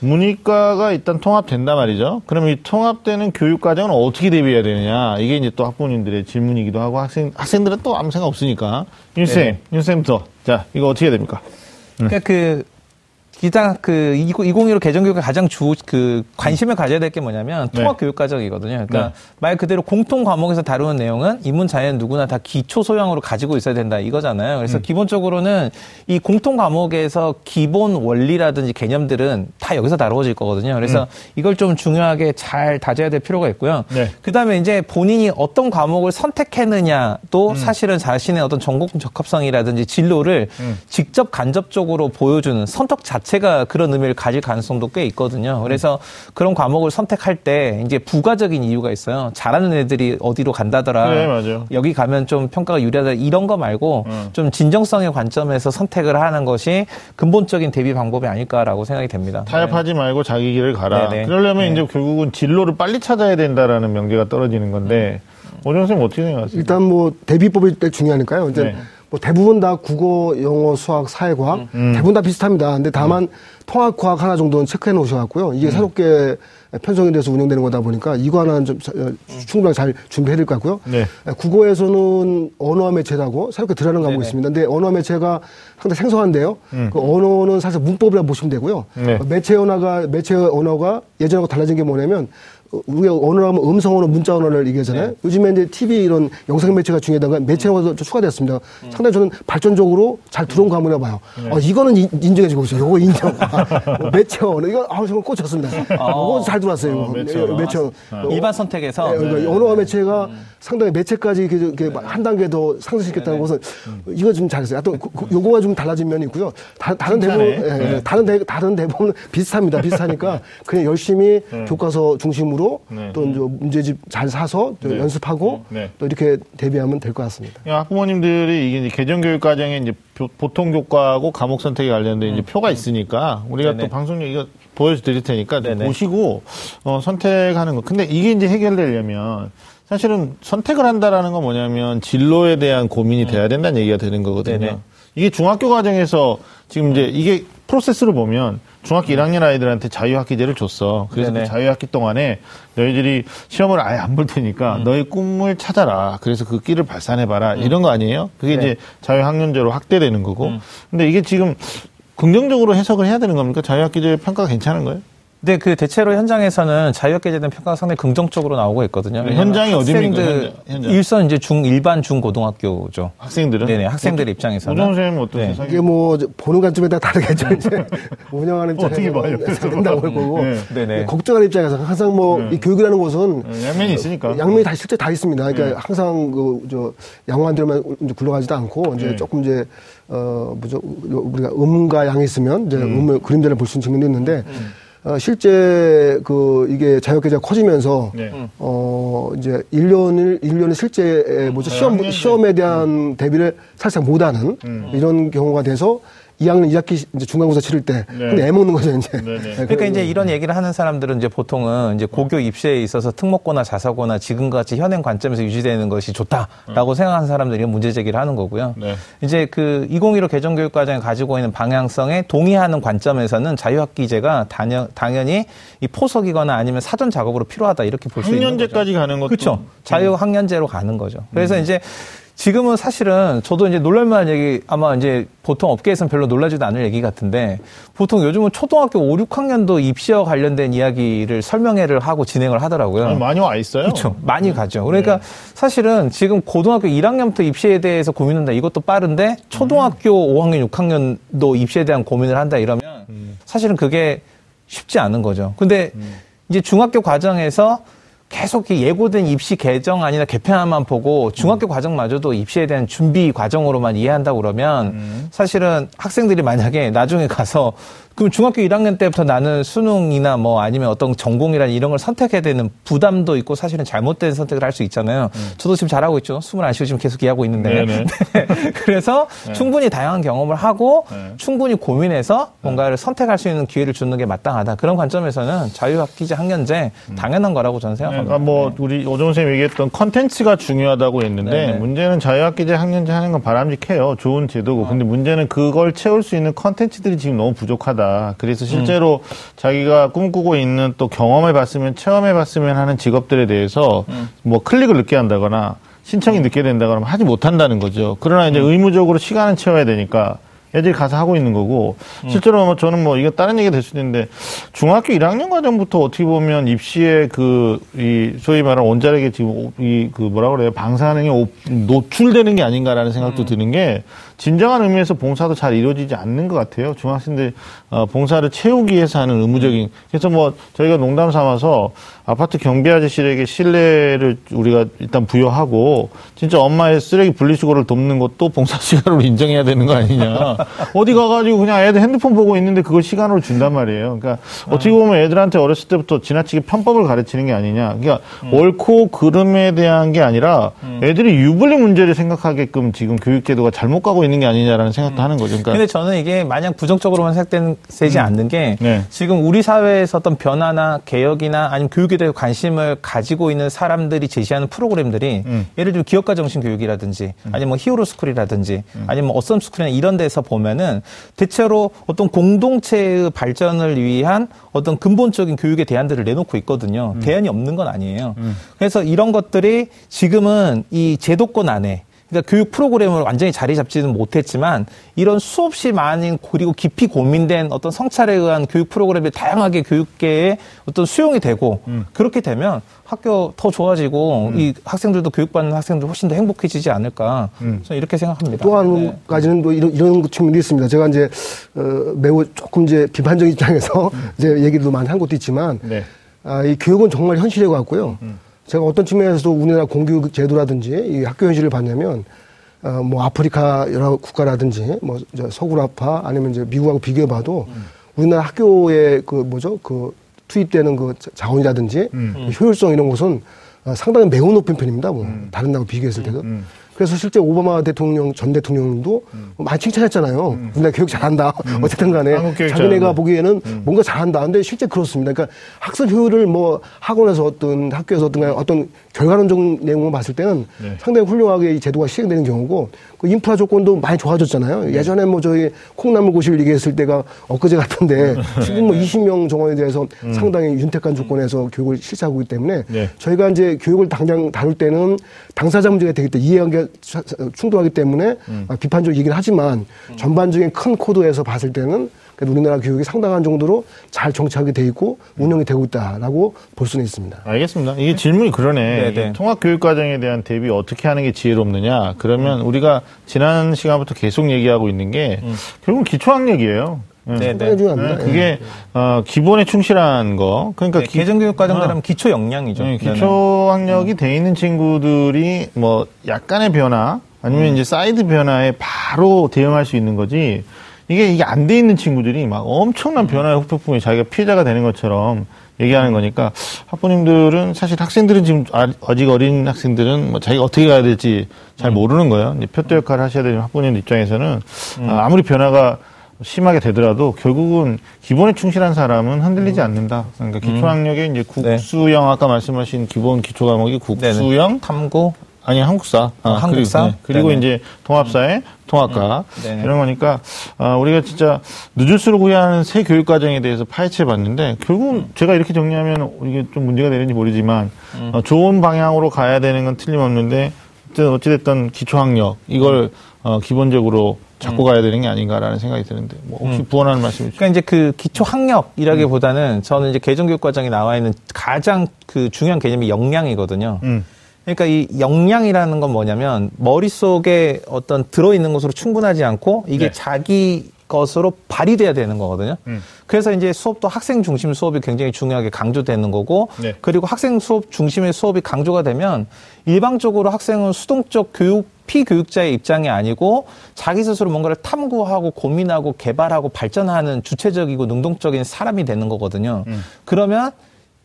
문이과가 일단 통합된다 말이죠. 그럼 이 통합되는 교육 과정은 어떻게 대비해야 되느냐? 이게 이제 또 학부모님들의 질문이기도 하고 학생 학생들은 또 아무 생각 없으니까 윤쌤, 윤쌤부터 자 이거 어떻게 해야 됩니까? 그러니까 그 기장 그 2015 개정교육의 가장 주 그 관심을 가져야 될 게 뭐냐면 네. 통합 교육 과정이거든요. 그러니까 네. 말 그대로 공통 과목에서 다루는 내용은 인문 자연 누구나 다 기초 소양으로 가지고 있어야 된다 이거잖아요. 그래서 음. 기본적으로는 이 공통 과목에서 기본 원리라든지 개념들은 다 여기서 다루어질 거거든요. 그래서 음. 이걸 좀 중요하게 잘 다져야 될 필요가 있고요. 네. 그다음에 이제 본인이 어떤 과목을 선택했느냐도 음. 사실은 자신의 어떤 전공 적합성이라든지 진로를 음. 직접 간접적으로 보여주는 선택 자체 자체가 그런 의미를 가질 가능성도 꽤 있거든요. 그래서 그런 과목을 선택할 때 이제 부가적인 이유가 있어요. 잘하는 애들이 어디로 간다더라. 네, 맞아요. 여기 가면 좀 평가가 유리하다 이런 거 말고 음. 좀 진정성의 관점에서 선택을 하는 것이 근본적인 대비 방법이 아닐까라고 생각이 됩니다. 타협하지 네. 말고 자기 길을 가라. 네네. 그러려면 네. 이제 결국은 진로를 빨리 찾아야 된다라는 명제가 떨어지는 건데 음. 오정 선생님 어떻게 생각하세요? 일단 뭐 대비법이 중요하니까요. 이제 네. 뭐 대부분 다 국어, 영어, 수학, 사회과학 음. 음. 대부분 다 비슷합니다. 근데 다만 음. 통합과학 하나 정도는 체크해 놓으셔갖고요. 이게 음. 새롭게 편성이 돼서 운영되는 거다 보니까 이거 하나는 좀 어, 충분히 잘 준비해야 될것 같고요. 네. 국어에서는 언어와 매체라고 새롭게 들어가는 과목이 있습니다. 근데 언어와 매체가 상당히 생소한데요. 음. 그 언어는 사실 문법이라 보시면 되고요. 네. 매체 언어가 매체 언어가 예전하고 달라진 게 뭐냐면 우리가 언어로 하면 음성 언어, 문자 언어를 얘기하잖아요. 네. 요즘에 이제 TV 이런 영상 매체가 중요하다가 매체 언어도 음. 추가됐습니다. 음. 상당히 저는 발전적으로 잘 들어온 과목이라 봐요. 네. 어, 이거는 인, 정해 주고 있어요. 요거 인정. 뭐 매체 언어. 이거 아우 정말 꽂혔습니다. 아. 이거 잘 들어왔어요. 어, 매체. 매체 언어. 어. 일반 선택에서 네, 그러니까 네. 언어와 매체가 음. 상당히 매체까지 이렇게, 네. 한 단계 더 상승시켰다는 네, 것은 음. 이거 좀 잘했어요. 하여튼 요거가 좀 달라진 면이 있고요. 다, 른 대부분 예, 다른 대, 다른 대부분 비슷합니다. 비슷하니까 그냥 열심히 교과서 중심으로 또 이제 문제집 잘 사서 네. 연습하고 네. 또 이렇게 대비하면 될 것 같습니다. 학부모님들이 이게 이제 개정 교육 과정에 이제 보통 교과하고 과목 선택에 관련된 음. 이제 표가 있으니까 우리가 네네. 또 방송용 이거 보여드릴 테니까 보시고 어, 선택하는 거. 근데 이게 이제 해결되려면 사실은 선택을 한다라는 건 뭐냐면 진로에 대한 고민이 음. 돼야 된다는 얘기가 되는 거거든요. 네네. 이게 중학교 과정에서 지금 이제 이게 프로세스를 보면 중학교 1학년 아이들한테 자유학기제를 줬어. 그래서 그 자유학기 동안에 너희들이 시험을 아예 안 볼 테니까 음. 너희 꿈을 찾아라. 그래서 그 길을 발산해봐라. 음. 이런 거 아니에요? 그게 네. 이제 자유학년제로 확대되는 거고. 음. 근데 이게 지금 긍정적으로 해석을 해야 되는 겁니까? 자유학기제 평가가 괜찮은 거예요? 근데 그 대체로 현장에서는 대한 평가가 상당히 긍정적으로 나오고 있거든요. 현장이 어디입니까? 현장. 일선 이제 중 일반 중 고등학교죠. 학생들은? 네네 학생들 입장에서는. 오정 선생님 어떠세요? 네. 이게 뭐 보는 관점에 따라 다르겠죠. 이제 운영하는 입장에서 어떻게 봐요? 된다고 볼 거고 네. 네네. 걱정하는 입장에서 항상 뭐이 네. 교육이라는 것은 네, 양면이 있으니까 양면이 다 실제 다 있습니다. 그러니까 네. 항상 그저 양호한 대로만 이제 굴러가지도 않고 이제 네. 조금 이제 어 뭐죠 우리가 음과 양이 있으면 이제 음. 을 그림대로 볼수 있는 측면도 있는데. 음. 어, 실제 그 이게 자유계제가 커지면서 네. 어 이제 1년을 1년의 실제 뭐죠 음. 시험 시험에 대한 음. 대비를 사실상 못하는 음. 이런 경우가 돼서 2학년 2학기 이제 중간고사 치를 때 네. 근데 애 먹는 거죠 이제. 네, 네. 그러니까 이제 이런 얘기를 하는 사람들은 이제 보통은 이제 고교 입시에 있어서 특목고나 자사고나 지금과 같이 현행 관점에서 유지되는 것이 좋다라고 음. 생각하는 사람들이 문제 제기를 하는 거고요. 네. 이제 그 2015 개정교육 과정에 가지고 있는 방향성에 동의하는 관점에서는 자유학기제가 단연, 당연히 이 포석이거나 아니면 사전 작업으로 필요하다 이렇게 볼 수 있는 거죠. 학년제까지 가는 것도 그렇죠. 자유학년제로 가는 거죠. 그래서 음. 이제 지금은 사실은 저도 이제 놀랄만한 얘기 아마 이제 보통 업계에서는 별로 놀라지도 않을 얘기 같은데 보통 요즘은 초등학교 5, 6학년도 입시와 관련된 이야기를 설명회를 하고 진행을 하더라고요. 아니, 많이 와 있어요. 그렇죠. 많이 네. 가죠. 그러니까 네. 사실은 지금 고등학교 1학년부터 입시에 대해서 고민한다. 이것도 빠른데 초등학교 음. 5학년, 6학년도 입시에 대한 고민을 한다 이러면 음. 사실은 그게 쉽지 않은 거죠. 근데 음. 이제 중학교 과정에서 계속 예고된 입시 개정 아니나 개편안만 보고 중학교 음. 과정마저도 입시에 대한 준비 과정으로만 이해한다고 그러면 음. 사실은 학생들이 만약에 나중에 가서 그럼 중학교 1학년 때부터 나는 수능이나 뭐 아니면 어떤 전공이나 이런 걸 선택해야 되는 부담도 있고 사실은 잘못된 선택을 할 수 있잖아요. 음. 저도 지금 잘하고 있죠. 숨을 안 쉬고 지금 계속 일하고 있는데. 네. 그래서 네. 충분히 다양한 경험을 하고 네. 충분히 고민해서 뭔가를 선택할 수 있는 기회를 주는 게 마땅하다. 그런 관점에서는 자유학기제 학년제 음. 당연한 거라고 저는 생각합니다. 그러니까 뭐 우리 오정훈 선생님이 얘기했던 컨텐츠가 중요하다고 했는데 문제는 자유학기제 학년제 하는 건 바람직해요. 좋은 제도고. 어. 근데 문제는 그걸 채울 수 있는 컨텐츠들이 지금 너무 부족하다. 하다. 그래서 실제로 음. 자기가 꿈꾸고 있는 또 경험해 봤으면 체험해 봤으면 하는 직업들에 대해서 음. 뭐 클릭을 늦게 한다거나 신청이 음. 늦게 된다거나 하지 못한다는 거죠. 그러나 이제 음. 의무적으로 시간은 채워야 되니까 애들이 가서 하고 있는 거고 음. 실제로 뭐 저는 뭐 이거 다른 얘기가 될 수도 있는데 중학교 1학년 과정부터 어떻게 보면 입시에 그 이 소위 말하는 원자력에 지금 이 그 뭐라 그래요 방사능에 노출되는 게 아닌가라는 생각도 음. 드는 게 진정한 의미에서 봉사도 잘 이루어지지 않는 것 같아요. 중학생들 어, 봉사를 채우기 위해서 하는 의무적인 그래서 뭐 저희가 농담 삼아서 아파트 경비 아저씨에게 신뢰를 우리가 일단 부여하고 진짜 엄마의 쓰레기 분리수거를 돕는 것도 봉사 시간으로 인정해야 되는 거 아니냐. 어디 가가지고 그냥 애들 핸드폰 보고 있는데 그걸 시간으로 준단 말이에요. 그러니까 어떻게 보면 애들한테 어렸을 때부터 지나치게 편법을 가르치는 게 아니냐. 그러니까 음. 옳고 그름에 대한 게 아니라 음. 애들이 유불리 문제를 생각하게끔 지금 교육제도가 잘못 가고 있는 게 아니냐라는 생각도 음. 하는 거죠. 그러니까 근데 저는 이게 마냥 부정적으로만 생각되지 음. 않는 게 네. 지금 우리 사회에서 어떤 변화나 개혁이나 아니면 교육 에 대해 관심을 가지고 있는 사람들이 제시하는 프로그램들이 음. 예를 들어 기업가 정신 교육이라든지 음. 아니면 뭐 Hero School이라든지 음. 아니면 뭐 Awesome School이나 이런 데서 보면은 대체로 어떤 공동체의 발전을 위한 어떤 근본적인 교육의 대안들을 내놓고 있거든요. 음. 대안이 없는 건 아니에요. 그래서 이런 것들이 지금은 이 제도권 안에 그러니까 교육 프로그램을 완전히 자리 잡지는 못했지만 이런 수없이 많은 그리고 깊이 고민된 어떤 성찰에 의한 교육 프로그램이 다양하게 교육계에 어떤 수용이 되고 음. 그렇게 되면 학교 더 좋아지고 음. 이 학생들도 교육받는 학생들 훨씬 더 행복해지지 않을까 음. 저는 이렇게 생각합니다. 또 한 가지는 뭐 이런 이런 측면이 있습니다. 제가 이제 어, 매우 조금 이제 비판적인 입장에서 음. 이제 얘기도 많이 한 것도 있지만 네. 아, 이 교육은 정말 현실에 갖고요. 음. 제가 어떤 측면에서도 우리나라 공교육 제도라든지 이 학교 현실을 봤냐면 어, 뭐 아프리카 여러 국가라든지 뭐 서구라파 아니면 이제 미국하고 비교해봐도 음. 우리나라 학교에 그 뭐죠 그 투입되는 그 자원이라든지 음. 효율성 이런 것은 어, 상당히 매우 높은 편입니다. 뭐 음. 다른 나라 비교했을 때도. 음. 그래서 실제 오바마 대통령 전 대통령도 음. 많이 칭찬했잖아요. 음. 우리나라 교육 잘한다. 음. 어쨌든 간에 자기네가 보기에는 음. 뭔가 잘한다. 근데 실제 그렇습니다. 그러니까 학습 효율을 뭐 학원에서 어떤 학교에서 어떤 어떤 결과론적 내용을 봤을 때는 네. 상당히 훌륭하게 이 제도가 시행되는 경우고 그 인프라 조건도 많이 좋아졌잖아요. 네. 예전에 뭐 저희 콩나물 고시를 얘기했을 때가 엊그제 같은데 네. 지금 뭐 20명 정원에 대해서 음. 상당히 윤택한 조건에서 교육을 실시하고 있기 때문에 네. 저희가 이제 교육을 당장 다룰 때는 당사자 문제가 되기 때문에 이해관계 충돌하기 때문에 음. 비판적 얘기는 하지만 음. 전반적인 큰 코드에서 봤을 때는 우리나라 교육이 상당한 정도로 잘 정착이 돼 있고 운영이 되고 있다라고 볼 수는 있습니다. 알겠습니다. 이게 질문이 그러네. 네네. 통합 교육 과정에 대한 대비 어떻게 하는 게 지혜롭느냐. 그러면 음. 우리가 지난 시간부터 계속 얘기하고 있는 게 음. 결국은 기초학력이에요. 네, 네. 중요합니다. 네. 그게 어, 기본에 충실한 거. 그러니까 네, 개정교육 과정이라면 어, 기초 역량이죠. 네, 기초 학력이 돼 있는 친구들이 뭐 약간의 변화 아니면 음. 이제 사이드 변화에 바로 대응할 수 있는 거지. 이게 이게 안 돼 있는 친구들이 막 엄청난 변화의 후폭풍에 자기가 피해자가 되는 것처럼 얘기하는 거니까 학부님들은 사실 학생들은 지금 아직 어린 학생들은 뭐 자기가 어떻게 가야 될지 잘 음. 모르는 거예요. 이제 표대 역할을 하셔야 되는 학부님 입장에서는 음. 아, 아무리 변화가 심하게 되더라도 결국은 기본에 충실한 사람은 흔들리지 음. 않는다. 그러니까 기초 학력에 이제 네. 국수형 아까 말씀하신 기본 기초 과목이 국수형, 탐구, 아니 한국사, 아, 한국사 그리고, 네. 그리고 이제 통합사회, 음. 통합과 음. 이런 거니까 아, 우리가 진짜 늦을수록 후회하는 새 교육 과정에 대해서 파헤쳐 봤는데 결국 음. 제가 이렇게 정리하면 이게 좀 문제가 되는지 모르지만 음. 어, 좋은 방향으로 가야 되는 건 틀림없는데 어찌됐든 기초학력 이걸 어, 기본적으로 잡고 음. 가야 되는 게 아닌가라는 생각이 드는데 뭐 혹시 음. 부원하는 말씀이 그러니까 이제 그 기초 학력이라기보다는 음. 저는 이제 개정교육 과정에 나와 있는 가장 그 중요한 개념이 역량이거든요. 음. 그러니까 이 역량이라는 건 뭐냐면 머릿속에 어떤 들어있는 것으로 충분하지 않고 이게 네. 자기 것으로 발휘돼야 되는 거거든요. 음. 그래서 이제 수업도 학생 중심 수업이 굉장히 중요하게 강조되는 거고, 네. 그리고 학생 수업 중심의 수업이 강조가 되면 일방적으로 학생은 수동적 교육 피교육자의 입장이 아니고 자기 스스로 뭔가를 탐구하고 고민하고 개발하고 발전하는 주체적이고 능동적인 사람이 되는 거거든요. 음. 그러면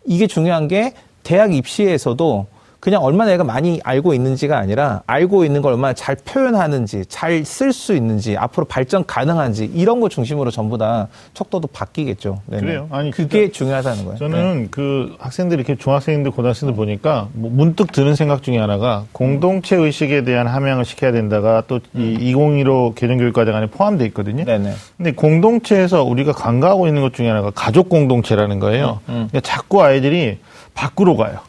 이게 중요한 게 대학 입시에서도 그냥 얼마나 얘가 많이 알고 있는지가 아니라 알고 있는 걸 얼마나 잘 표현하는지, 잘 쓸 수 있는지, 앞으로 발전 가능한지 이런 거 중심으로 전부 다 척도도 바뀌겠죠. 네네. 그래요. 아니 그게 중요하다는 거예요. 저는 네. 그 학생들 이렇게 중학생들, 고등학생들 보니까 뭐 문득 드는 생각 중에 하나가 공동체 의식에 대한 함양을 시켜야 된다가 또이 음. 2015 개정교육과정 안에 포함되어 있거든요. 네네. 근데 공동체에서 우리가 간과하고 있는 것 중에 하나가 가족 공동체라는 거예요. 음. 음. 그러니까 자꾸 아이들이 밖으로 가요.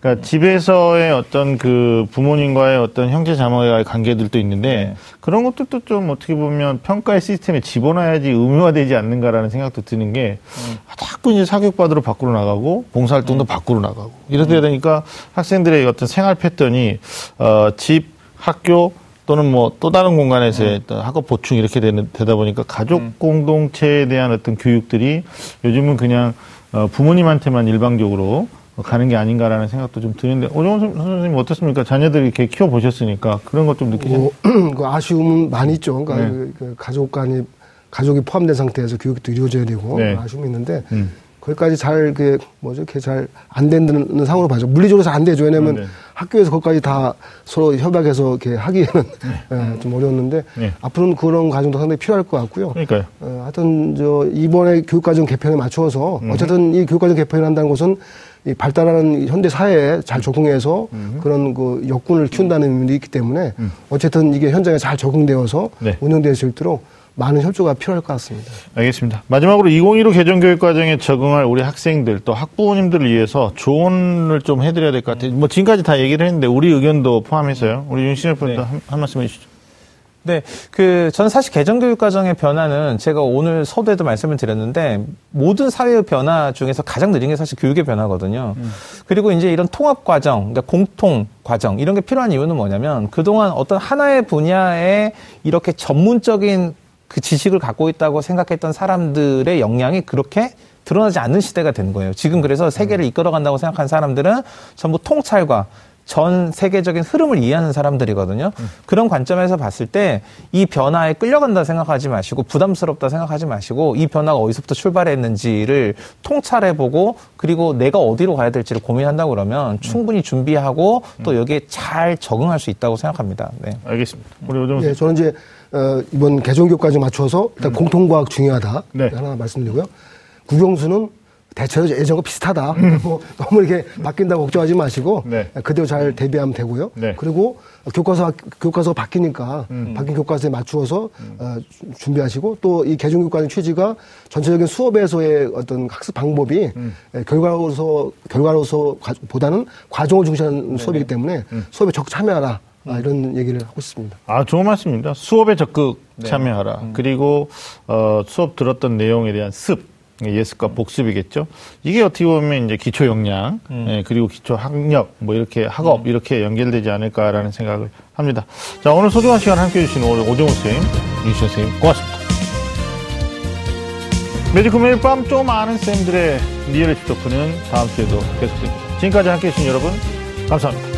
그러니까 집에서의 어떤 그 부모님과의 어떤 형제 자매와의 관계들도 있는데 네. 그런 것들도 좀 어떻게 보면 평가의 시스템에 집어넣어야지 의무화되지 않는가라는 생각도 드는 게 음. 자꾸 이제 사교육받으러 밖으로 나가고 봉사활동도 음. 밖으로 나가고 이러다 보니까 학생들의 어떤 생활 패턴이 어, 집, 학교 또는 뭐 또 다른 공간에서의 음. 학업 보충 이렇게 되는, 되다 보니까 가족 음. 공동체에 대한 어떤 교육들이 요즘은 그냥 어, 부모님한테만 일방적으로 가는 게 아닌가라는 생각도 좀 드는데 오정원 선생님 어떻습니까? 자녀들 이렇게 키워 보셨으니까 그런 것 좀 느끼세요? 뭐, 그 아쉬움은 많이 있죠. 그러니까 네. 그, 그 가족 간이 가족이 포함된 상태에서 교육도 이루어져야 되고 네. 아쉬움이 있는데 음. 거기까지 잘, 그, 뭐죠, 이렇게 잘 안 되는 상으로 봐죠. 물리적으로 잘 안 되죠. 왜냐면 네. 학교에서 거기까지 다 서로 협약해서 이렇게 하기에는 네. 예, 좀 어려웠는데 네. 앞으로는 그런 과정도 상당히 필요할 것 같고요. 그러니까요. 어, 하여튼 저 이번에 교육과정 개편에 맞추어서 음. 어쨌든 이 교육과정 개편을 한다는 것은 이 발달하는 현대 사회에 잘 적응해서 음. 그런 그 역군을 키운다는 의미도 있기 때문에 음. 어쨌든 이게 현장에 잘 적응되어서 네. 운영될 수 있도록 많은 협조가 필요할 것 같습니다. 알겠습니다. 마지막으로 2015 개정 교육 과정에 적응할 우리 학생들 또 학부모님들을 위해서 조언을 좀 해드려야 될 것 같아요. 뭐 지금까지 다 얘기를 했는데 우리 의견도 포함해서요. 우리 윤신열 프로도 네. 한, 한 말씀 해주시죠. 네, 그, 전 사실 개정교육 과정의 변화는 제가 오늘 서두에도 말씀을 드렸는데 모든 사회의 변화 중에서 가장 느린 게 사실 교육의 변화거든요. 음. 그리고 이제 이런 통합 과정, 그러니까 공통 과정, 이런 게 필요한 이유는 뭐냐면 그동안 어떤 하나의 분야에 이렇게 전문적인 그 지식을 갖고 있다고 생각했던 사람들의 역량이 그렇게 드러나지 않는 시대가 된 거예요. 지금 그래서 세계를 음. 이끌어간다고 생각한 사람들은 전부 통찰과 전 세계적인 흐름을 이해하는 사람들이거든요. 음. 그런 관점에서 봤을 때 이 변화에 끌려간다 생각하지 마시고 부담스럽다 생각하지 마시고 이 변화가 어디서부터 출발했는지를 통찰해보고 그리고 내가 어디로 가야 될지를 고민한다고 그러면 음. 충분히 준비하고 음. 또 여기에 잘 적응할 수 있다고 생각합니다. 네. 알겠습니다. 우리 오정 네, 저는 이제 어, 이번 개정교까지 맞춰서 일단 음. 공통과학 중요하다 네. 하나 말씀드리고요. 국영수는 대체로 예전과 비슷하다. 음. 뭐 너무 이렇게 바뀐다고 걱정하지 마시고 네. 그대로 잘 대비하면 되고요. 네. 그리고 교과서 교과서가 바뀌니까 음. 바뀐 교과서에 맞추어서 음. 어, 준비하시고 또 이 개정 교과의 취지가 전체적인 수업에서의 어떤 학습 방법이 음. 예, 결과로서 결과로서 보다는 과정을 중시하는 네. 수업이기 때문에 음. 수업에 적극 참여하라. 아, 음. 이런 얘기를 하고 싶습니다. 아, 좋은 말씀입니다. 수업에 적극 네. 참여하라. 그리고 어, 수업 들었던 내용에 대한 습. 예습과 복습이겠죠. 이게 어떻게 보면 이제 기초 역량, 음. 예, 그리고 기초 학력, 뭐 이렇게 학업, 음. 이렇게 연결되지 않을까라는 생각을 합니다. 자, 오늘 소중한 시간 함께 해주신 오늘 오정우 선생님, 윤시현 선생님, 고맙습니다. 매주 금요일 밤 좀 아는 쌤들의 리얼리티 토크는 다음 주에도 계속됩니다. 지금까지 함께 해주신 여러분, 감사합니다.